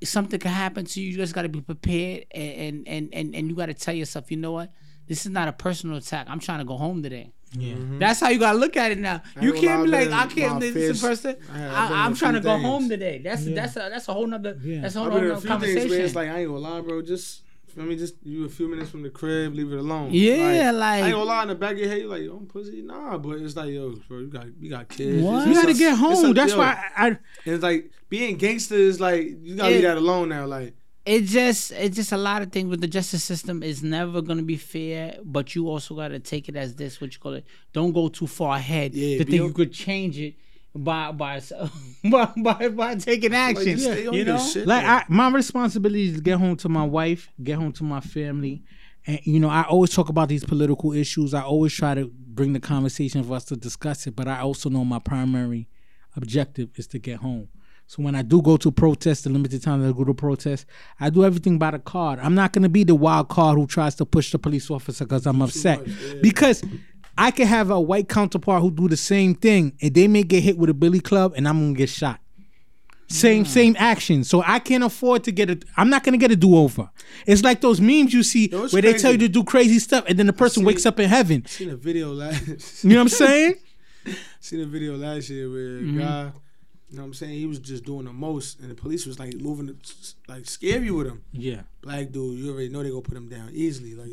something can happen to you. You just got to be prepared, and and and and you got to tell yourself, you know what, this is not a personal attack. I'm trying to go home today. yeah. Mm-hmm. That's how you gotta look at it now. I You can't be like, I've I been can't in this is a person. I have I, been in I'm a trying to go things. home today. That's Yeah. that's a that's a whole nother Yeah. that's a I've whole been a nother few things conversation. it's like I ain't gonna lie, bro. Just feel me, just you a few minutes from the crib, leave it alone. Yeah, I like- ain't gonna lie in the back of your head, like, yo, I'm pussy. Nah, but it's like, yo, bro, you got you got kids. What? It's- You gotta get home. That's yo, why I, I And it's like being gangster is like you gotta It- leave that alone now. Like it just it's just a lot of things with the justice system is never gonna be fair, but you also gotta take it as this what you call it. Don't go too far ahead Yeah, to think you could change it by by by by, by taking action. just stay you know, shit. like. I, my responsibility is to get home to my wife, get home to my family, and you know I always talk about these political issues. I always try to bring the conversation for us to discuss it, but I also know my primary objective is to get home. So when I do go to protest, the limited time that I go to protest, I do everything by the card. I'm not gonna be the wild card who tries to push the police officer because I'm upset. Because I can have a white counterpart who do the same thing, and they may get hit with a billy club, and I'm gonna get shot. Same same action. So I can't afford to get a. I'm not gonna get a do over. It's like those memes you see Yo, where they tell you to do crazy stuff, and then the person wakes it. up in heaven. Seen a video last. You know what I'm saying? seen a video last year where Mm-hmm. a guy, you know what I'm saying, he was just doing the most, and the police was like moving, to, like scare you with him. Yeah. Black dude, you already know they gonna put him down easily. Like,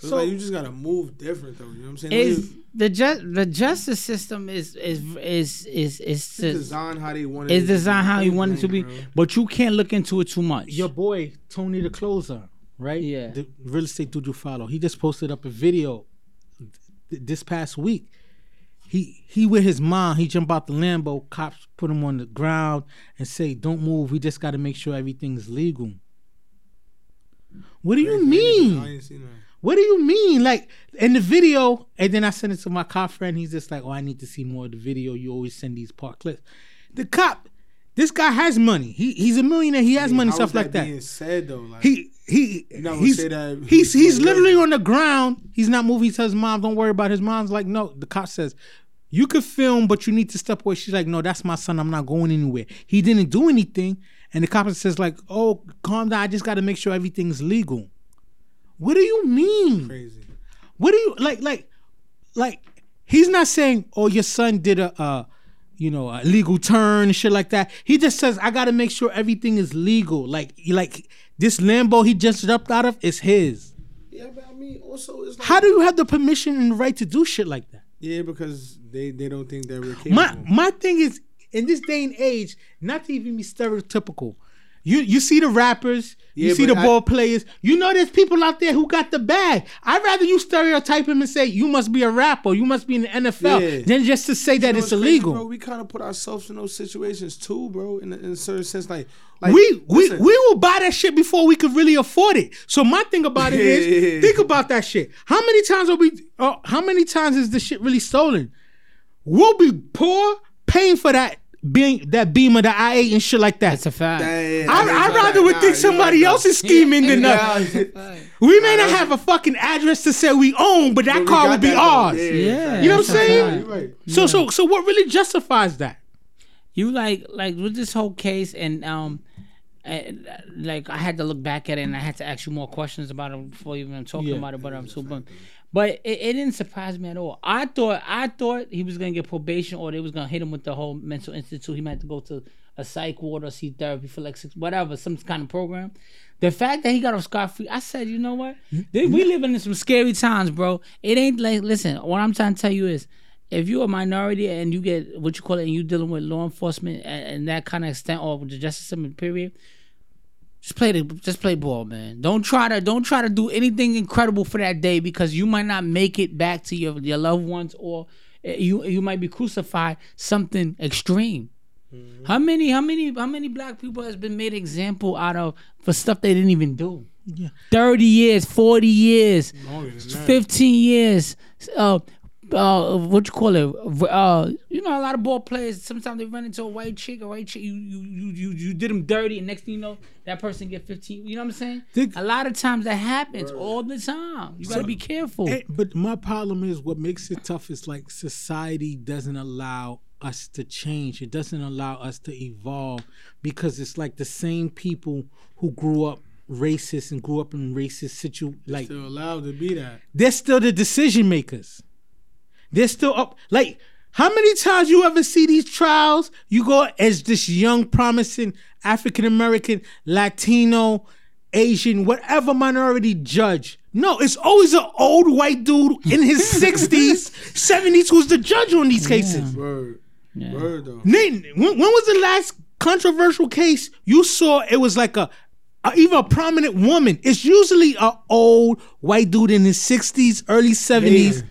so, So- it's like you just gotta move different though. You know what I'm saying? Is the ju- the justice system is is is is is, It's to, designed how they want is designed how you want it to be, Bro. but you can't look into it too much. Your boy Tony the closer, right? Yeah. The real estate dude you follow. He just posted up a video th- this past week. He he with his mom. He jump out the Lambo. Cops put him on the ground and say, "Don't move. We just got to make sure everything's legal." What do you I mean? That. What do you mean? Like in the video, and then I sent it to my cop friend. He's just like, "Oh, I need to see more of the video. You always send these part clips." The cop, this guy has money. He he's a millionaire. He has money, stuff is like that. Being said though, like He he he's say that he's he's literally that. on the ground. He's not moving. He tells his mom, "Don't worry about." it." His mom's like, "No." The cop says, "You could film, but you need to step away." She's like, "No, that's my son. I'm not going anywhere." He didn't do anything, and the cop says, "Like, oh, calm down. I just got to make sure everything's legal." What do you mean? crazy. What do you like? Like, like he's not saying, "Oh, your son did a, uh, you know, a legal turn and shit like that." He just says, "I got to make sure everything is legal." Like, like this Lambo he just jumped out of is his. Yeah, but I mean, also it's like How do you have the permission and the right to do shit like that? yeah, because they they don't think that we're capable. My my thing is in this day and age, not to even be stereotypical. You you see the rappers, you see the I- ball players. You know there's people out there who got the bag. I'd rather you stereotype him and say you must be a rapper, you must be in the NFL, Yeah. than just to say that You know it's what's crazy, illegal. bro? We kind of put ourselves in those situations too, bro. In a, in a certain sense, like, like we we listen, we will buy that shit before we could really afford it. So my thing about it is, think about that shit. How many times are we? Uh, how many times is the shit really stolen? We'll be poor paying for that being that beamer, the I eight and shit like that. That's a fact. Yeah, I, that I is rather would think somebody right, else is scheming than us. We may not have a fucking address to say we own, but that But car got would be ours. Yeah. You know what I'm saying? right. So so so what really justifies that? you like like with this whole case and um I, like I had to look back at it and I had to ask you more questions about it before even talking Yeah. about it. But I'm so bummed. But it, it didn't surprise me at all. I thought I thought he was gonna get probation or they was gonna hit him with the whole mental institute. He might have to go to a psych ward or see therapy for like six whatever, some kind of program. The fact that he got off scot free, I said, you know what? Mm-hmm. They- we living in some scary times, bro. It ain't like listen, what I'm trying to tell you is if you're a minority and you get what you call it and you dealing with law enforcement and, and that kind of extent or the justice system period, just play the just play ball, man. Don't try to don't try to do anything incredible for that day because you might not make it back to your your loved ones or eh, you you might be crucified something extreme. How many how many how many black people has been made example out of for stuff they didn't even do? Yeah. 30 years, 40 years, Longer 15 years. Uh, uh, what you call it? Uh, you know, a lot of ball players. Sometimes they run into a white chick, a white chick. You you you you, you did them dirty, and next thing you know, that person get 15. You know what I'm saying? Think- a lot of times that happens all the time. You gotta be careful. But my problem is what makes it tough is like society doesn't allow us to change. It doesn't allow us to evolve because it's like the same people who grew up racist and grew up in racist situ like Still allowed to be that. they're still the decision makers. They're still up. Like, how many times you ever see these trials? You go as this young, promising African American, Latino, Asian, whatever minority judge. No, it's always an old white dude in his 60s, 70s who's the judge on these cases. Word. Word though. When, when was the last controversial case you saw? It was like a, a even a prominent woman. It's usually an old white dude in his sixties, early seventies, yeah.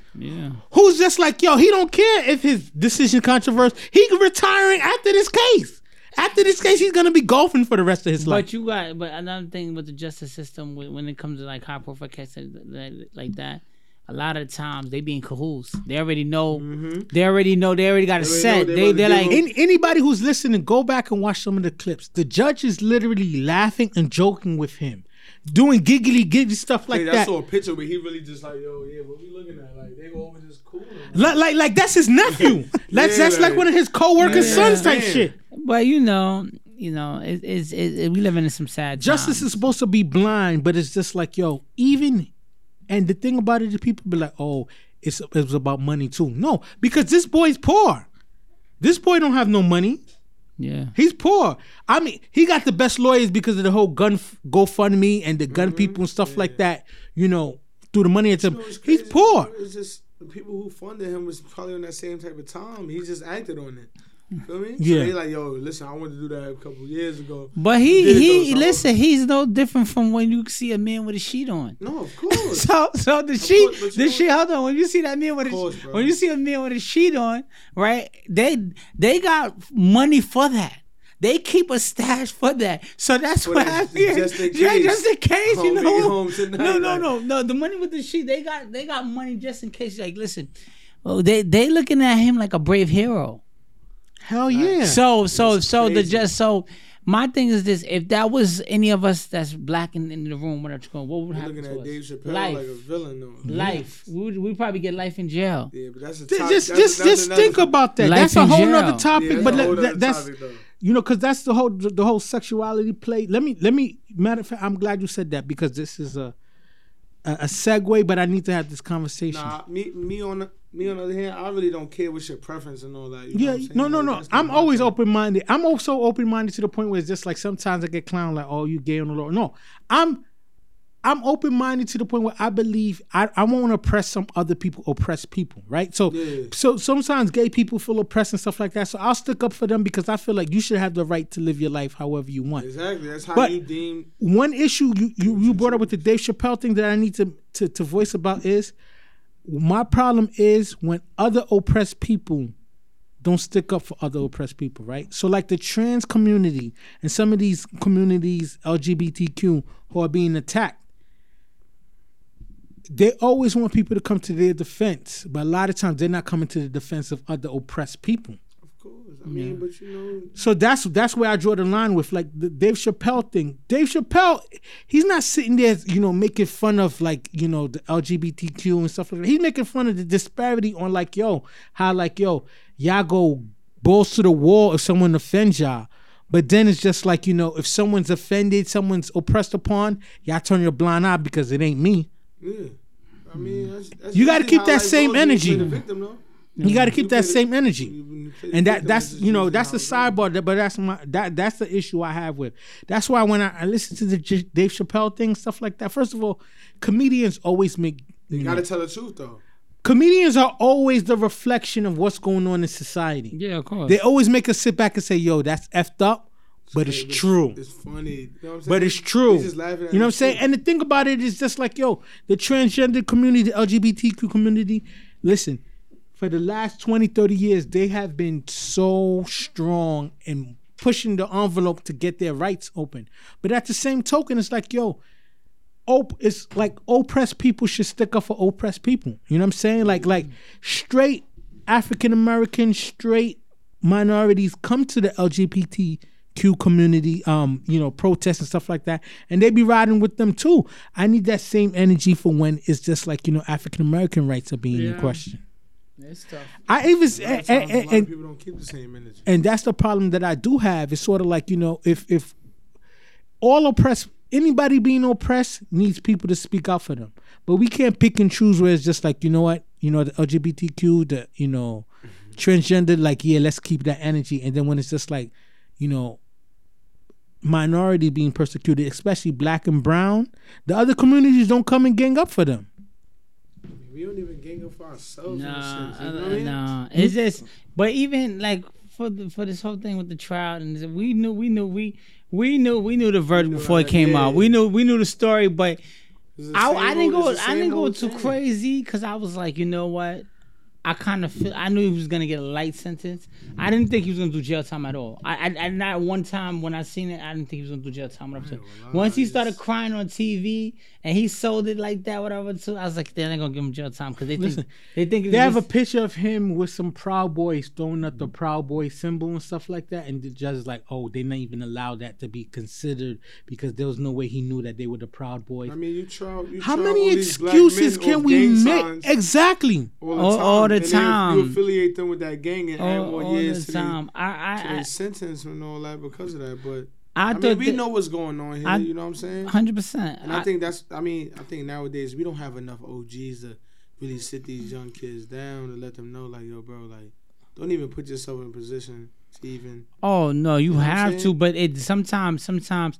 Who's just like, yo, he don't care if his decision controversial. He retiring after this case. After this case, he's gonna be golfing for the rest of his life. But you got, but another thing with the justice system, when when it comes to like high profile cases like, like that, a lot of times they be in cahoots. They already know. Mm-hmm. They already know. They already got a set. They they they about like Any, anybody who's listening, go back and watch some of the clips. The judge is literally laughing and joking with him, doing giggly giggly stuff like Hey, I that. saw a picture where he really just like, yo, yeah, what we looking at? Like, they over just cool. Like, like, like that's his nephew. That's Yeah, that's like like- one of his co-workers' Yeah, sons type man. shit. But you know, you know, it, it's it, it, we living in some sad Justice times. is supposed to be blind, but it's just like yo, even. And the thing about it, is people be like, oh, it's it was about money too. No, because this boy's poor. This boy don't have no money. Yeah. He's poor. I mean, he got the best lawyers because of the whole gun f- GoFundMe and the Mm-hmm. gun people and stuff like that. You know, through the money. It's him. You know what's He's poor. It's just the people who funded him was probably on that same type of time. He just acted on it. Feel me? Yeah. So they like, yo, listen, I wanted to do that a couple years ago. But He he he though, so- listen. He's no different from when you see a man with a sheet on. No, of course. So so the sheet course, the sheet. Hold on. When you see that man with a bro. when you see a man with a sheet on, right? They they got money for that. They keep a stash for that. So that's what that, happened. just in Yeah, just in case, you Home know. tonight, no, no, like- no, no. The money with the sheet, they got they got money just in case. Like, listen, oh, they they looking at him like a brave hero. Hell yeah. So so That's so the just so my thing is this: if that was any of us that's black in, in the room, what going, what would You're happen looking to at us? Dave Chappelle life, like a villain, though. life. We would we probably get life in jail. Yeah, but that's a Th- top, just that's, just that's just another- think about that. Life that's a whole jail. nother topic. Yeah, but a let- that- that's topic, you know because that's the whole the whole sexuality play. Let me let me matter of fact, I'm glad you said that because this is a a, a segue. But I need to have this conversation. Nah, me, me on the, me on the other hand, I really don't care what's your preference and all that. Yeah, I'm no, no, Like, no. I'm always open minded. I'm also open minded to the point where it's just like sometimes I get clowned like, "Oh, you gay on the Lord." No, I'm I'm open minded to the point where I believe I, I won't oppress some other people, oppress people, right? So Yeah. so sometimes gay people feel oppressed and stuff like that. So I'll stick up for them because I feel like you should have the right to live your life however you want. Exactly. That's how But- you deem. One issue you, you, you brought up with the Dave Chappelle thing that I need to, to, to voice about is my problem is when other oppressed people don't stick up for other oppressed people, right? So like the trans community and some of these communities, LGBTQ, who are being attacked, they always want people to come to their defense, but a lot of times they're not coming to the defense of other oppressed people. Course. I mean, but you know, So that's that's where I draw the line with like the Dave Chappelle thing. Dave Chappelle, he's not sitting there, you know, making fun of like you know the LGBTQ and stuff like that. He's making fun of the disparity on like yo, how like yo, y'all go balls to the wall if someone offends y'all. But then it's just like you know, if someone's offended, someone's oppressed upon, y'all turn your blind eye because it ain't me. yeah. I mean, that's, that's You gotta keep that same goes when you energy. Play the victim, though. You got to keep that same energy. you- when you play the and that that's you know that's the sidebar but that's my that that's the issue i have with that's why when i, I listen to the J- dave chappelle thing stuff like that first of all comedians always make You gotta tell the truth, though. comedians are always the reflection of what's going on in society Yeah, of course. they always make us sit back and say yo that's effed up but it's It's- true It's funny. You know what I'm but it's true. He's just laughing at You know what I'm the saying? And the thing about it is just like, yo, the transgender community, the LGBTQ community, listen, for the last 20, 30 years, they have been so strong in pushing the envelope to get their rights open. But at the same token, it's like, yo, op- it's like oppressed people should stick up for oppressed people. You know what I'm saying? Like, like straight African American, straight minorities come to the LGBTQ community, um, you know, protests and stuff like that, and they be riding with them too. I need that same energy for when it's just like you know African American rights are being in question. It's tough. I even A lot of and, times, a and, lot of and, people don't keep the same energy. and that's the problem that I do have. It's sort of like you know if if all oppressed anybody being oppressed needs people to speak out for them, but we can't pick and choose where it's just like you know what you know the LGBTQ the you know mm-hmm. transgender like yeah let's keep that energy and then when it's just like you know minority being persecuted especially black and brown the other communities don't come and gang up for them We don't even gang up for ourselves. Nah, shit, you know I mean? nah. It's just, but even like for the for this whole thing with the trial, and we knew, we knew, we we knew, we knew the verdict before it came out. We knew, we knew the story, but I, I didn't old- go, I didn't go too thing. crazy because I was like, you know what, I kind of feel I knew he was gonna get a light sentence. I didn't think he was gonna do jail time at all. I, I, I not one time when I seen it, I didn't think he was gonna do jail time. Whatever. ain't gonna Once he it's- started crying on TV and he sold it like that, whatever. Too, I was like, they're not gonna give him jail time because they Listen, think they think They have a picture of him with some Proud Boys throwing up the Proud Boy symbol and stuff like that, and the judge is like, "Oh, they not even allow that to be considered because there was no way he knew that they were the Proud Boys." I mean, you try. You How try many all these black excuses can we make? Exactly. All the All- all the and time. You affiliate them with that gang and add all, more all years the to their, time. I to I their sentence and all that because of that. But I, I, I, mean, we know what's going on here. I- you know what I'm saying? hundred percent. And I, think that's. I mean, I think nowadays we don't have enough OGs to really sit these young kids down and let them know, like, yo, bro, like, don't even put yourself in a position to even. Oh no, you, know have to, but it sometimes, sometimes,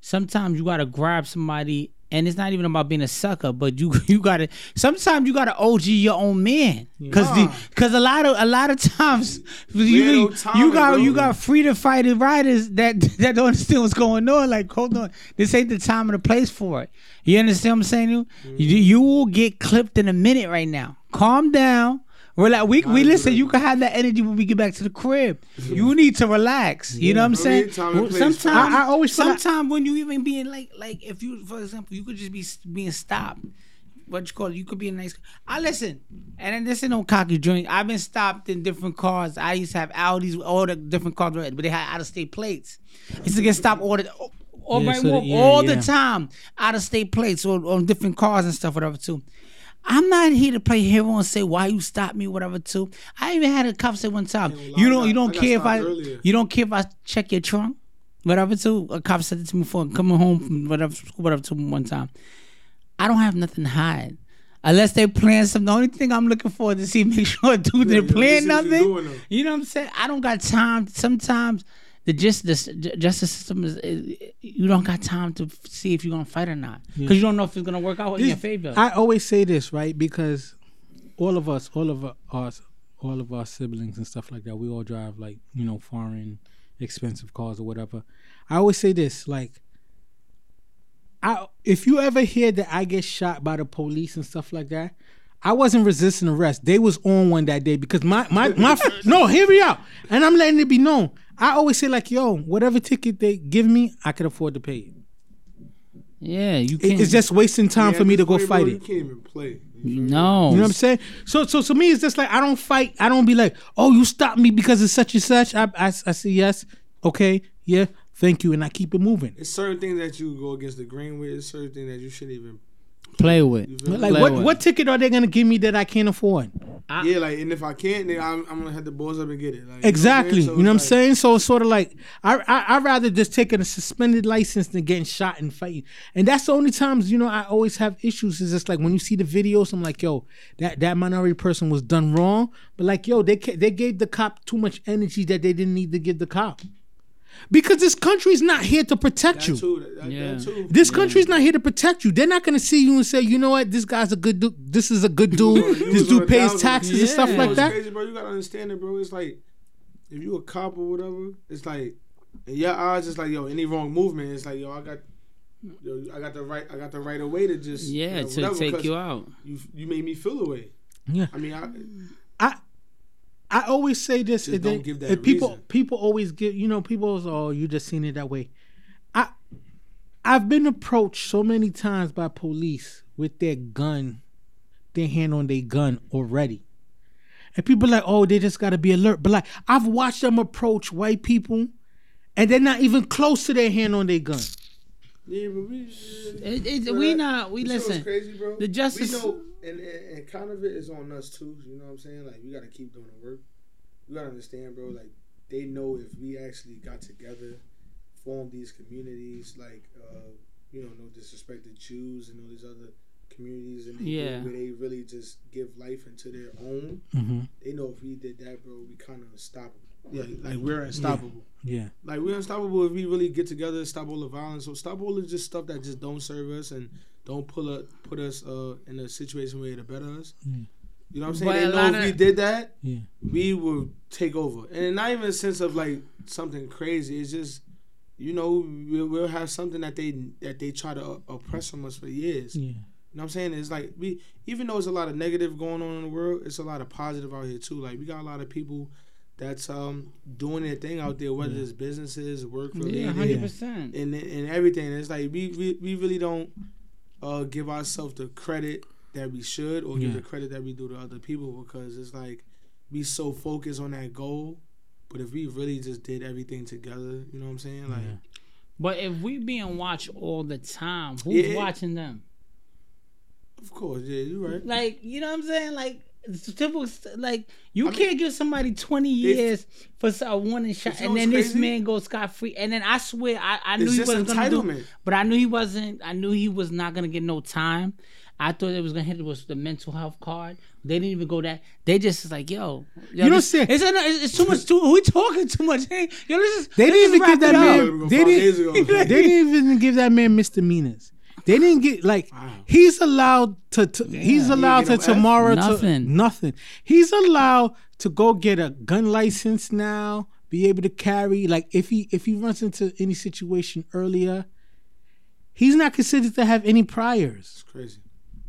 sometimes you gotta grab somebody, and it's not even about being a sucker, but you you gotta. Sometimes you gotta OG your own man, cause the, cause a lot of a lot of times you you got you got freedom fighting riders that that don't understand what's going on. Like hold on, this ain't the time or the place for it. You understand what I'm saying? You you, you will get clipped in a minute right now. Calm down. Relax. We, we listen. You can have that energy when we get back to the crib. You need to relax. You know what I'm saying? need time and Well. Sometimes, I- I always feel sometimes when you even being like, like if you, for example, you could just be being stopped. What you call it? You could be a nice. I listen, and then this ain't no cocky joint. I've been stopped in different cars. I used to have Audis, all the different cars, but they had out of state plates. I used to get stopped all the. All, Yeah, right, so yeah, all yeah. the time, out of state plates on, on different cars and stuff, whatever. Too, I'm not here to play hero and say why you stopped me, whatever. Too, I even had a cop say one time, you don't, you don't I care if I, earlier. you don't care if I check your trunk, whatever. Too, a cop said it to me for coming home from whatever, school, whatever. To one time, I don't have nothing to hide. Unless they plan something, the only thing I'm looking for is to see make sure dude Yeah, didn't plan this is what you nothing. You know what I'm saying? I don't got time. Sometimes the just the justice system is, is you don't got time to see if you're gonna fight or not because you don't know if it's gonna work out in your favor. I always say this, right? Because all of us, all of us, all of our siblings and stuff like that, we all drive like you know foreign, expensive cars or whatever. I always say this, like, I if you ever hear that I get shot by the police and stuff like that. I wasn't resisting arrest. They was on one that day because my my my no, hear me out. And I'm letting it be known. I always say like, yo, whatever ticket they give me, I can afford to pay it. yeah, you can't. It's just wasting time Yeah, for me to this go fight bro, fight You can't even play. You no. You know what I'm saying? So, so, so me, it's just like I don't fight. I don't be like, oh, you stopped me because it's such and such. I, I, I say yes, okay, yeah, thank you, and I keep it moving. It's certain things that you go against the grain with. It's certain things that you shouldn't even. Play with. You feel me? Like, Play what, with. what ticket are they gonna give me that I can't afford? I- yeah, like, and if I can't, then I'm, I'm gonna have to balls up and get it. Like, Exactly. You You know what I'm saying? saying? So it's sort of like I, I I'd rather just taking a suspended license than getting shot and fighting. And that's the only times you know I always have issues. Is just like when you see the videos, I'm like, yo, that that minority person was done wrong. But like, yo, they they gave the cop too much energy that they didn't need to give the cop. Because this country's not here to protect That you. too. That, that, Yeah. that too. This country's not here to protect you. They're not gonna see you and say, you know what, this guy's a good dude. This is a good dude. You this was on a dude pays thousand- taxes and stuff Yeah. You know like what's that. Crazy, bro. You gotta understand it, bro. It's like if you a cop or whatever, it's like in your eyes, it's like yo, any wrong movement, it's like yo, I got. Yo, I got the right. I got the right away to just yeah, you know, to whatever, take 'cause you out. You you made me feel away. Yeah. I mean, I, I always say this. Just don't give that people reason. people always get you know people oh you just seen it that way. I I've been approached so many times by police with their gun, their hand on their gun already. And people like, oh, they just gotta be alert. But like I've watched them approach white people and they're not even close to their hand on their gun. Yeah, but we. It, it, Bro, we not. We you know what's listen. crazy, bro. the justice- We know, and, and and kind of it is on us too. You know what I'm saying? Like we got to keep doing the work. You gotta understand, bro. Like they know if we actually got together, formed these communities, like uh, you know, no disrespect to Jews and all these other communities, and they Yeah. where they really just give life into their own. Mm-hmm. They know if we did that, bro, we kind of unstoppable. Yeah, like we're unstoppable. Yeah. Like we're unstoppable if we really get together, stop all the violence. So stop all the just stuff that just don't serve us and don't pull up, put us uh, in a situation where to better us. Mm. You know what I'm saying? But they know if we did that, Yeah. we will take over, and not even a sense of like something crazy. It's just you know we'll, we'll have something that they that they try to uh, oppress from us for years. Yeah. You know what I'm saying? It's like we even though it's a lot of negative going on in the world, it's a lot of positive out here too. Like we got a lot of people that's um doing their thing out there, whether it's businesses, work Yeah, related, hundred percent. and and everything. It's like we we, we really don't uh give ourselves the credit that we should or give the credit that we do to other people because it's like we so focused on that goal. But if we really just did everything together, you know what I'm saying? Like Yeah. But if we being watched all the time, who's Yeah. watching them? of course, yeah, you're right. Like, you know what I'm saying? Like, it's typical, like you I can't give somebody 20 years for a warning shot, But you know and then this crazy? man goes scot free. And then I swear, I, I knew he wasn't gonna do, but I knew he wasn't. I knew he was not gonna get no time. I thought it was gonna hit it was the mental health card. They didn't even go that. They just is like, yo, yo You don't this- say- it's, it's, it's too much. Too, we talking too much. Hey, yo, this is. They let's didn't even give that wrap it up. man. They didn't. They didn't even give that man misdemeanors. They didn't get like Wow. he's allowed to. to he's allowed to get no F? tomorrow Nothing. to nothing. He's allowed to go get a gun license now. Be able to carry like if he if he runs into any situation earlier, he's not considered to have any priors It's crazy.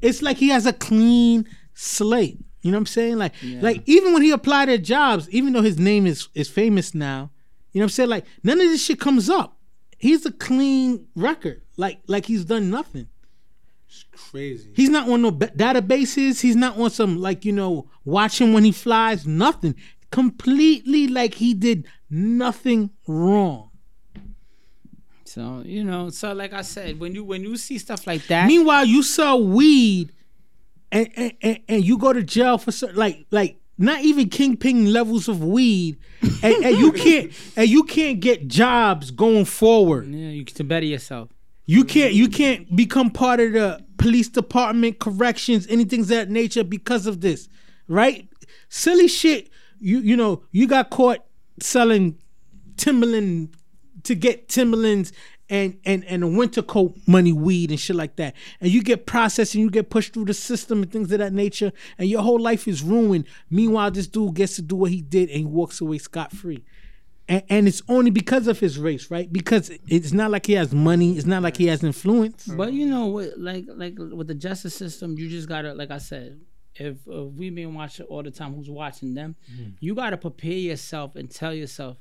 it's like he has a clean slate. You know what I'm saying? Like, like even when he applied at jobs, even though his name is is famous now, you know what I'm saying? Like, none of this shit comes up. He's a clean record. Like, like he's done nothing. It's crazy. He's not on no ba- databases. He's not on some like you know watch him when he flies. Nothing. Completely like he did nothing wrong. So you know, so like I said, when you when you see stuff like that, Meanwhile, you sell weed, and and, and, and you go to jail for certain, like like not even kingpin levels of weed, and, and you can't and you can't get jobs going forward. yeah, you to better yourself. You can't you can't become part of the police department, corrections, anything that nature because of this, right? Silly shit. You you know you got caught selling Timberland to get Timberlands and and and a winter coat money weed and shit like that, and you get processed and you get pushed through the system and things of that nature, and your whole life is ruined. Meanwhile, this dude gets to do what he did and he walks away scot free and, and it's only because of his race, right? Because it's not like he has money. It's not like he has influence. But you know what, like like with the justice system, you just gotta, like I said, if, if we been watching all the time, who's watching them? Mm-hmm. You gotta prepare yourself and tell yourself.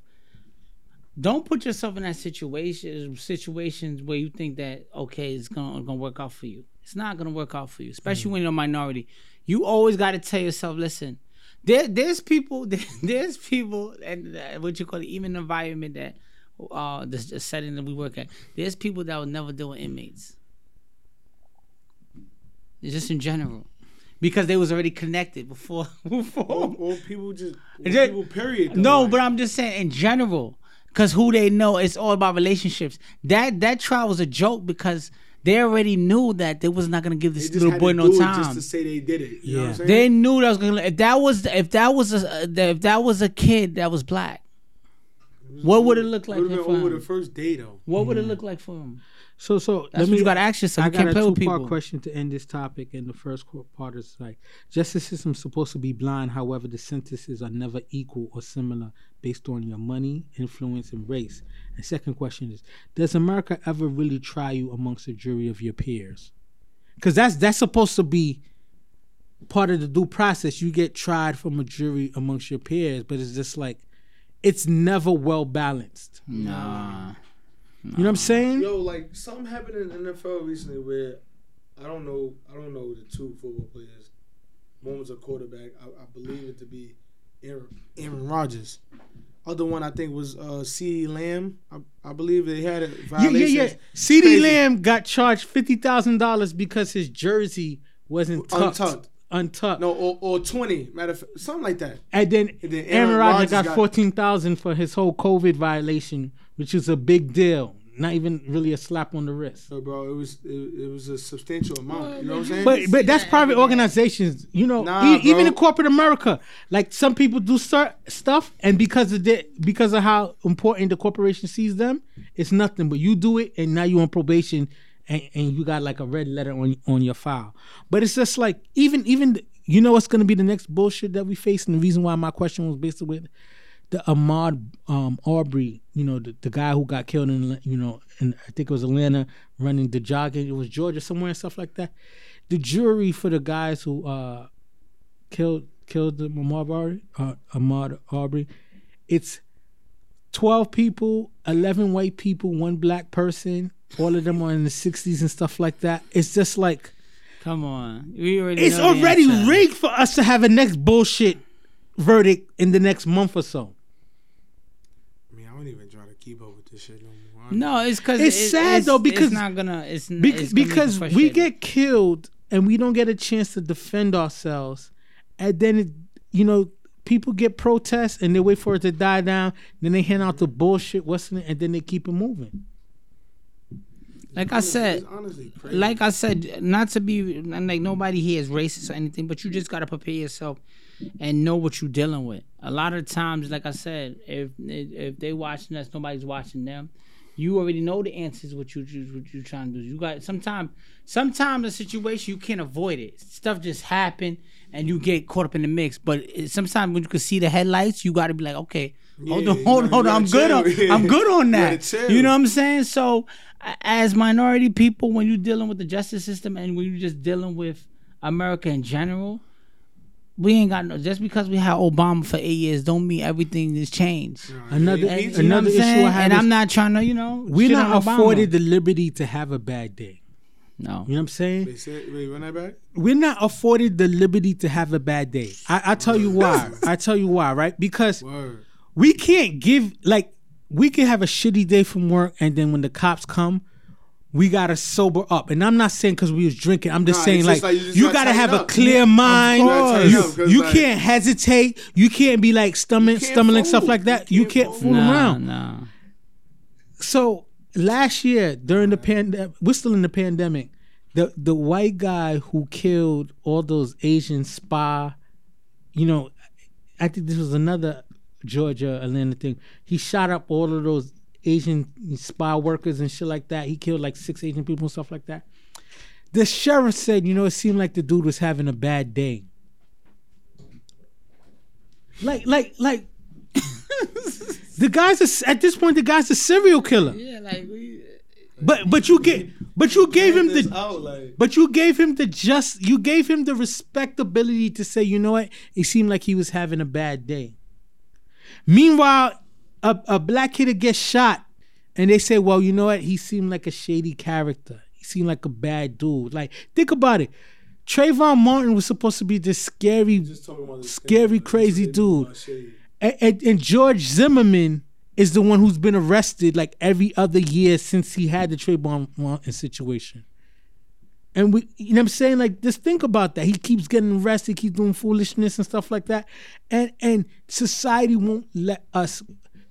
Don't put yourself in that situation situations where you think that okay, it's gonna gonna work out for you. It's not gonna work out for you, especially mm-hmm. when you're a minority. You always gotta tell yourself, listen. There, there's people, there's people, and uh, what you call it, even environment that, uh, the, the setting that we work at. There's people that will never deal with inmates. Just in general, because they was already connected before. before. Or, or people just or Just- people period. though, No, but I'm just saying in general, because who they know, it's all about relationships. That that trial was a joke because they already knew that they was not gonna give this little boy no time. just to say they did it. You know what Yeah. I'm saying? They knew that was gonna. If that was if that was a if that was a kid that was black, what would it look like Would for been over the first day though. What would it look like for him? So, so That's let me. you gotta ask yourself. I You got can't a play with people. question to end this topic, and the first part is like justice system supposed to be blind. However, the sentences are never equal or similar based on your money, influence, and race. And second question is: Does America ever really try you amongst a jury of your peers? Because that's that's supposed to be part of the due process. You get tried from a jury amongst your peers, but it's just like it's never well balanced. Nah. You know what I'm saying? Yo, like something happened in the NFL recently where I don't know. I don't know the two football players. One was a quarterback. I, I believe it to be Aaron, Aaron Rodgers. Other one I think was uh, CeeDee Lamb. I, I believe they had a violation. yeah, yeah. CeeDee Crazy. Lamb got charged fifty thousand dollars because his jersey wasn't tucked, Untucked. Untucked. No, or, or twenty. Matter of fact, something like that. And then, And then Aaron, Aaron Rodgers Rodgers got, got- fourteen thousand for his whole COVID violation, which is a big deal. Not even really a slap on the wrist. So, bro, it was it, it was a substantial amount. You know what I'm saying? But but that's that private every day. organizations, you know. Nah, e- even in corporate America, like some people do start stuff, and because of the because of how important the corporation sees them, it's nothing. But you do it, and now you're on probation, and, and you got like a red letter on on your file. But it's just like even even you know what's gonna be the next bullshit that we face, and the reason why my question was based with the Ahmaud um, Aubrey, you know, the, the guy who got killed in, you know, and I think it was Atlanta running the jogging. It was Georgia somewhere and stuff like that. the jury for the guys who uh killed killed the Ahmaud Aubrey, uh, Ahmaud Arbery, it's twelve people, eleven white people, one black person. All of them are in the sixties and stuff like that. It's just like Come on, we already. it's already answer. rigged for us to have a next bullshit verdict in the next month or so. I mean, I don't even try to keep up with this shit no more. No, it's because It's sad, though, because- it's not gonna. It's, n- Bec- it's gonna make because we get killed and we don't get a chance to defend ourselves, and then it, you know people get protests and they wait for it to die down. Then they hand out the bullshit, what's in it, and then they keep it moving. like I said, It's honestly crazy. like I said, not to be like nobody here is racist or anything, but you just gotta prepare yourself and know what you're dealing with. A lot of times, like I said, if if, if they watching us, nobody's watching them. You already know the answers. What you you- what you trying to do? You got sometimes sometimes a situation you can't avoid it. Stuff just happen and you get caught up in the mix. But sometimes when you can see the headlights, you got to be like, okay, hold Yeah, on, hold gotta- hold on, I'm gotta good on chill. I'm good on that. gotta. You know what I'm saying? So, as minority people, when you're dealing with the justice system and when you're just dealing with America in general, we ain't got no. Just because we had Obama for eight years, don't mean everything has changed. Another And, He- you know another issue? I have And is I'm not trying to, you know, we're shit not on Obama. afforded the liberty to have a bad day. No, You know what I'm saying? Wait, say, wait, run that back. we're not afforded the liberty to have a bad day. I, I tell you why. I tell you why, right? Because Word. we can't give like we can have a shitty day from work, and then when the cops come, we gotta sober up. And I'm not saying because we was drinking. I'm just Nah, saying it's like, like you just you gotta gotta tighten have a clear Of mind. You, Tighten up, 'cause, you like- can't hesitate. You can't be like stumbling, can't stumbling stuff like that. You You can't can't fool. fool nah, around. nah. So last year during the pandemic, we're still in the pandemic. The the white guy who killed all those Asian spa, you know, I think this was another Georgia Atlanta thing. He shot up all of those Asian spa workers and shit like that. He killed like six Asian people and stuff like that. The sheriff said, you know, it seemed like the dude was having a bad day. Like, like, like. the guy's at this point. The guy's a serial killer. Yeah, like we. Uh, but but you get but you gave him the out, like, but you gave him the just you gave him the respectability to say you know what it seemed like he was having a bad day. Meanwhile, a, a black kid that gets shot, and they say, well, you know what? He seemed like a shady character. He seemed like a bad dude. Like think about it. Trayvon Martin was supposed to be this scary, just talking about this scary, thing, crazy dude. And, and, and George Zimmerman is the one who's been arrested like every other year since he had the Trayvon Martin situation. And we, you know what I'm saying? Like, just think about that. He keeps getting arrested, keeps doing foolishness and stuff like that. And and society won't let us.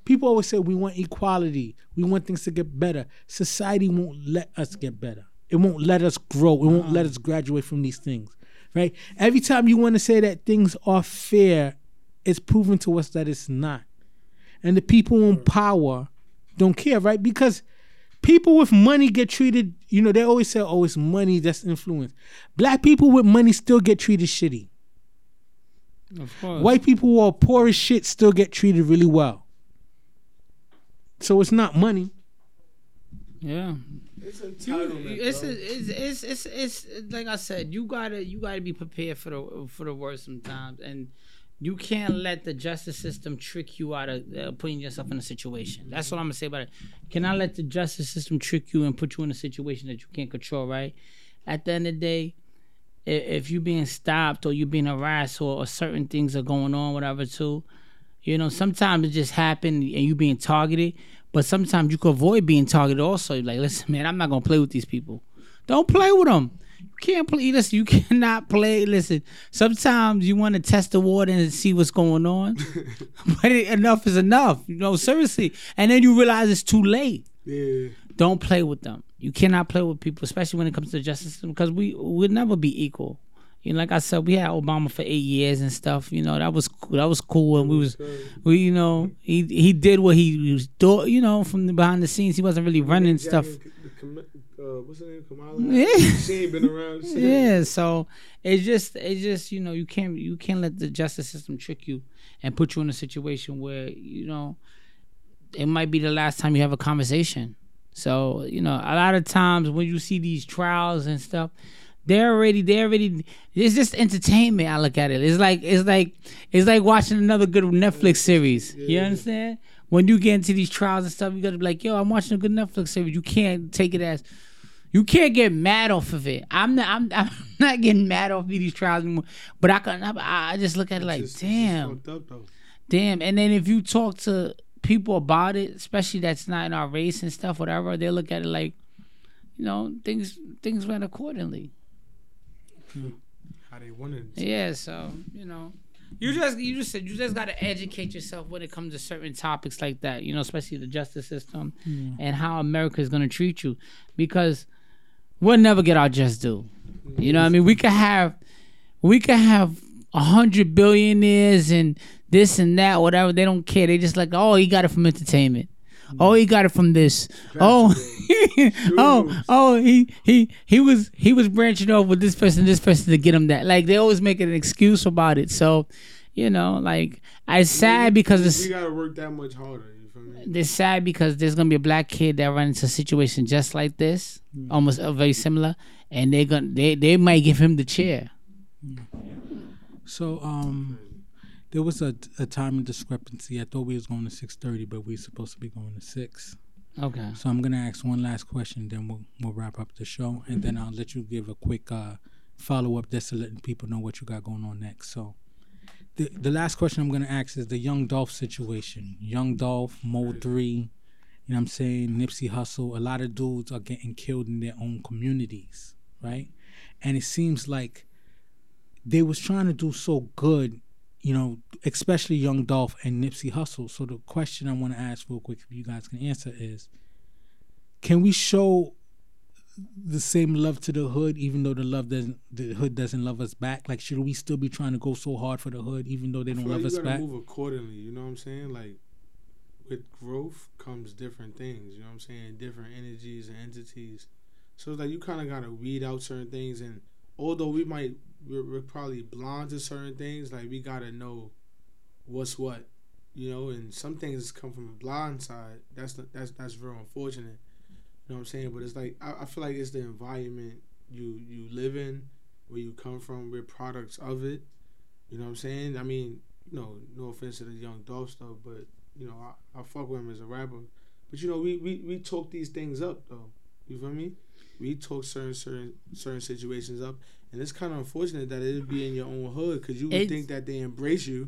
People always say we want equality. We want things to get better. Society won't let us get better. It won't let us grow. It won't let us graduate from these things. Right? Every time you want to say that things are fair, it's proven to us that it's not. And the people in mm. power don't care, right? Because people with money get treated, you know, they always say, oh, it's money that's influence. Black people with money still get treated shitty. Of course. White people who are poor as shit still get treated really well. So it's not money. Yeah. It's You- entitlement. it's, bro. it's, it's, it's, it's like I said, you gotta you gotta be prepared for the for the worst sometimes, and you can't let the justice system trick you out of uh, putting yourself in a situation. That's what I'm gonna say about it. Cannot let the justice system trick you and put you in a situation that you can't control. Right? At the end of the day, if you're being stopped or you're being harassed or, or certain things are going on, whatever, too, you know, sometimes it just happen and you being targeted. But sometimes you could avoid being targeted. Also, like, listen, man, I'm not gonna play with these people. Don't play with them. You can't play. Listen, you cannot play. Listen, sometimes you want to test the water and see what's going on, but it, enough is enough. You know, seriously. And then you realize it's too late yeah. don't play with them. You cannot play with people, especially when it comes to the justice system, because we would never be equal. You know, like I said, we had Obama for eight years and stuff. You know, that was cool. that was cool, and we was, we you know, he he did what he was doing. You know, from the behind the scenes, he wasn't really running Jackie stuff. and K- the Kam- uh, what's her name? Kamala. Yeah. She ain't been around. Shit. Yeah, so it's just it's just you know you can't you can't let the justice system trick you and put you in a situation where you know it might be the last time you have a conversation. So you know a lot of times when you see these trials and stuff, They're already, they're already. It's just entertainment. I look at it. It's like, it's like, it's like watching another good Netflix series. You understand? When you get into these trials and stuff, you gotta be like, yo, I'm watching a good Netflix series. You can't take it as, you can't get mad off of it. I'm not, I'm, I'm not getting mad off of these trials anymore. But I can, I, I just look at it like, just- damn. up. Damn. And then if you talk to people about it, especially that's not in our race and stuff, whatever, they look at it like, you know, things things went accordingly. How they wanted. Yeah, so, you know. You just you just said you just gotta educate yourself when it comes to certain topics like that, you know, especially the justice system hmm. and how America is gonna treat you. Because we'll never get our just due. You know what I mean? We could have we could have a hundred billionaires and this and that, whatever. They don't care. They just like, oh, he got it from entertainment. Oh, he got it from this. Oh, oh, oh, he he he was he was branching off with this person, this person to get him that. Like they always make an excuse about it. So, you know, like it's sad because it's We gotta work that much harder. It's sad because there's gonna be a black kid that runs into a situation just like this, almost uh, very similar, and they're gonna they they might give him the chair. So um, there was a, a time discrepancy. I thought we was going to six thirty, but we supposed to be going to six. Okay. So I'm gonna ask one last question, then we'll we'll wrap up the show, and then I'll let you give a quick uh, follow up just to letting people know what you got going on next. So. The, the last question I'm gonna ask is the Young Dolph situation. Young Dolph, Mo3, you know what I'm saying, Nipsey Hussle, a lot of dudes are getting killed in their own communities, right? And it seems like they was trying to do so good, you know, especially Young Dolph and Nipsey Hussle. So the question I want to ask real quick, if you guys can answer, is can we show the same love to the hood, even though the love doesn't, the hood doesn't love us back? Like, should we still be trying to go so hard for the hood, even though they don't love like us you gotta back? move accordingly. You know what I'm saying? Like with growth comes different things. You know what I'm saying? Different energies and entities. So it's like you kind of gotta weed out certain things. And although we might, we're, we're probably blind to certain things. Like we gotta know what's what. You know, and some things come from a blind side. That's that's that's real unfortunate. You know what I'm saying? But it's like I, I feel like it's the environment you you live in, where you come from. We're products of it. You know what I'm saying? I mean, you know, no offense to the young Dolph stuff, but you know, I, I fuck with him as a rapper. But you know, we, we, we talk these things up though. You feel me? We talk certain certain certain situations up, and it's kind of unfortunate that it'd be in your own hood because you would It's- think that they embrace you.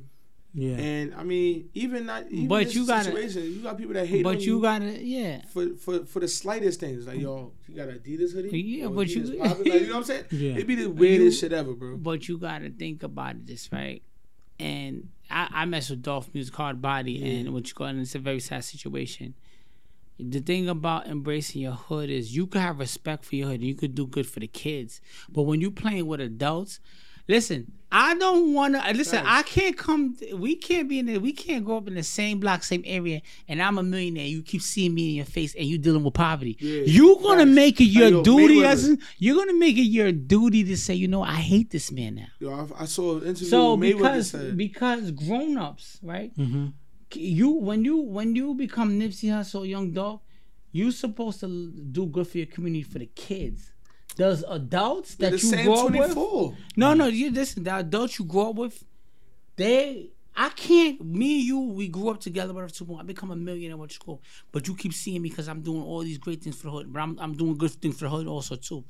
Yeah. And I mean, even not. Even But this you gotta- situation, you got people that hate. But you gotta yeah. for for for the slightest things, like yo, you got Adidas hoodie. Yeah, but you- Adidas poppin'? like, you know what I'm saying? Yeah. It'd be the weirdest shit ever, bro. But you gotta think about this right. And I, I mess with Dolph Music Hard Body and what you call and it's a very sad situation. The thing about embracing your hood is you could have respect for your hood and you could do good for the kids. But when you playing with adults, listen, I don't wanna listen, I can't come we can't be in the we can't grow up in the same block, same area, and I'm a millionaire. You keep seeing me in your face and you dealing with poverty. Yeah, you gonna make it your yo, duty as you're gonna make it your duty to say, you know, I hate this man now. Yo, I, I saw an interview. So because because grown ups, right? Mm-hmm. You when you when you become Nipsey Hussle, Young Dolph, you're supposed to do good for your community for the kids. Those adults that the you grow up with, no, no, you listen. The adults you grow up with, they. I can't. Me and you, we grew up together. Whatever. Two I become a millionaire. To school, but you keep seeing me because I'm doing all these great things for the hood. But I'm I'm doing good things for the hood also too.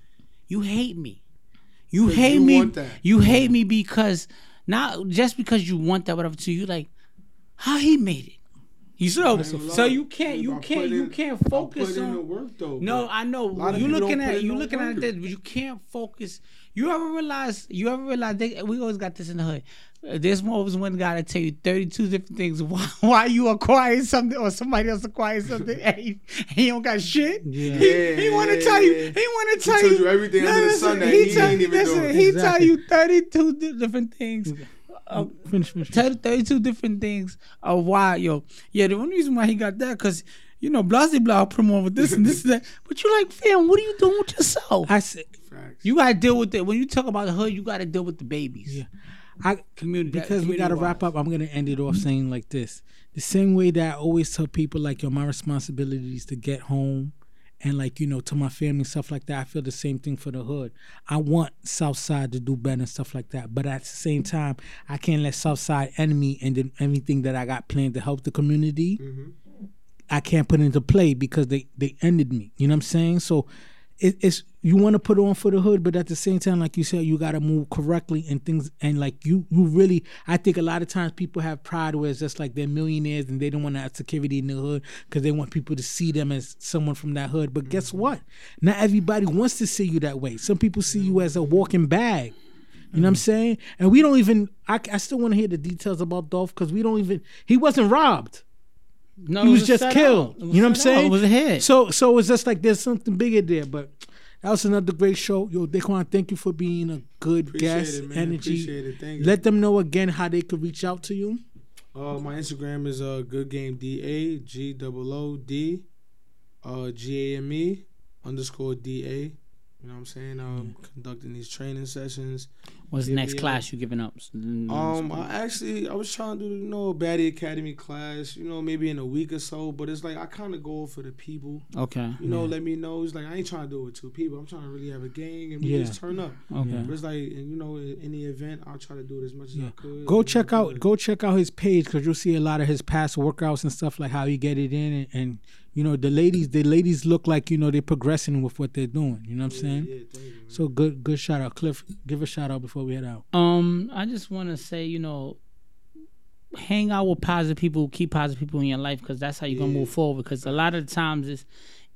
You hate me. You hate you me. You hate me because not just because you want that. Whatever. To you, like how he made it. You so so you can't you can't put you can't focus put in the on. work though. No. I know. You people looking at you no looking at work. this, but you can't focus. You ever realize? You ever realize? They, we always got this in the hood. Uh, There's always one guy to tell you 32 different things why, why you acquiring something or somebody else acquiring something and he, he don't got shit. Yeah. He, he want to tell you. He want to tell told you you everything under the sun that he tell- ain't even listen, doing. He Exactly. tell you 32 different things. Uh, Finish, finish. tell 32 different things of why, yo. Yeah, the only reason why he got that, because, you know, Blasey Blah put him on with this and this and that. But you're like, fam, what are you doing with yourself? I said, Facts. You gotta deal with it. When you talk about the hood, you gotta deal with the babies. Yeah. I Community because we gotta wrap up. I'm gonna end it off saying like this: the same way that I always tell people, like, yo, my responsibility is to get home and like you know to my family stuff like that. I feel the same thing for the hood. I want Southside to do better and stuff like that. But at the same time, I can't let Southside enemy and then everything that I got planned to help the community. Mm-hmm. I can't put into play because they they ended me. You know what I'm saying? So it, it's you want to put on for the hood, but at the same time, like you said, you got to move correctly and things. And like you, you really, I think a lot of times people have pride where it's just like they're millionaires and they don't want to have security in the hood because they want people to see them as someone from that hood. But guess mm-hmm. what? Not everybody wants to see you that way. Some people see you as a walking bag. You know what I'm mm-hmm. saying? And we don't even. I, I still want to hear the details about Dolph because we don't even. He wasn't robbed. No, he it was just killed. was You know what I'm set out. saying? It was a hit. So so it's just like there's something bigger there. But that was another great show. Yo, Daquan, thank you for being a good Appreciate guest. it, man. Energy. Appreciate it. Thank you. Let them know again how they could reach out to you. Uh, my Instagram is uh good game D A G double O D uh G A M E underscore D A. You know what I'm saying? Um, conducting these training sessions. What's the next class you giving up? Um, I actually I was trying to do you know a Baddie Academy class. You know maybe in a week or so, but it's like I kind of go for the people. okay, You know, let me know. It's like I ain't trying to do it with two people. I'm trying to really have a gang and we Yeah. just turn up. okay. But it's like, and you know, in the event, I'll try to do it as much as I could. Go check out go check out his page because you'll see a lot of his past workouts and stuff like how he get it in and, and you know the ladies the ladies look like you know they're progressing with what they're doing. You know what I'm saying? Yeah, you. So good good shout out, Cliff. Give a shout out before we head out. Um, I just want to say, you know, hang out with positive people, keep positive people in your life, because that's how you're gonna move forward. Because a lot of the times, it's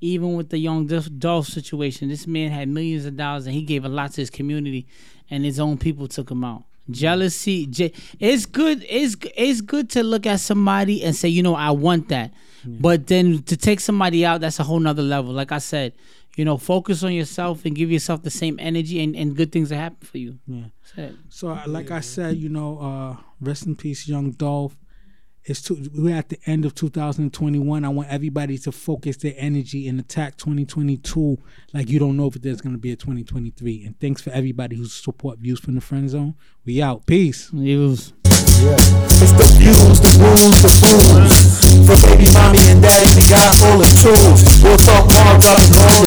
even with the young Dolph situation, this man had millions of dollars and he gave a lot to his community, and his own people took him out. Jealousy, je- it's good. It's it's good to look at somebody and say, you know, I want that, but then to take somebody out, that's a whole nother level. Like I said, you know, focus on yourself and give yourself the same energy, and, and good things will happen for you. Yeah. So, uh, like I said, you know, uh, rest in peace, young Dolph. It's two, we're at the end of 2021. I want everybody to focus their energy and attack 2022 like you don't know if there's going to be a 2023. And thanks for everybody who support Views from the Friend Zone. We out. Peace. It was. Yeah. It's the views, the rules, the fools. For baby mommy and daddy, we got all the tools. We'll talk more, dropping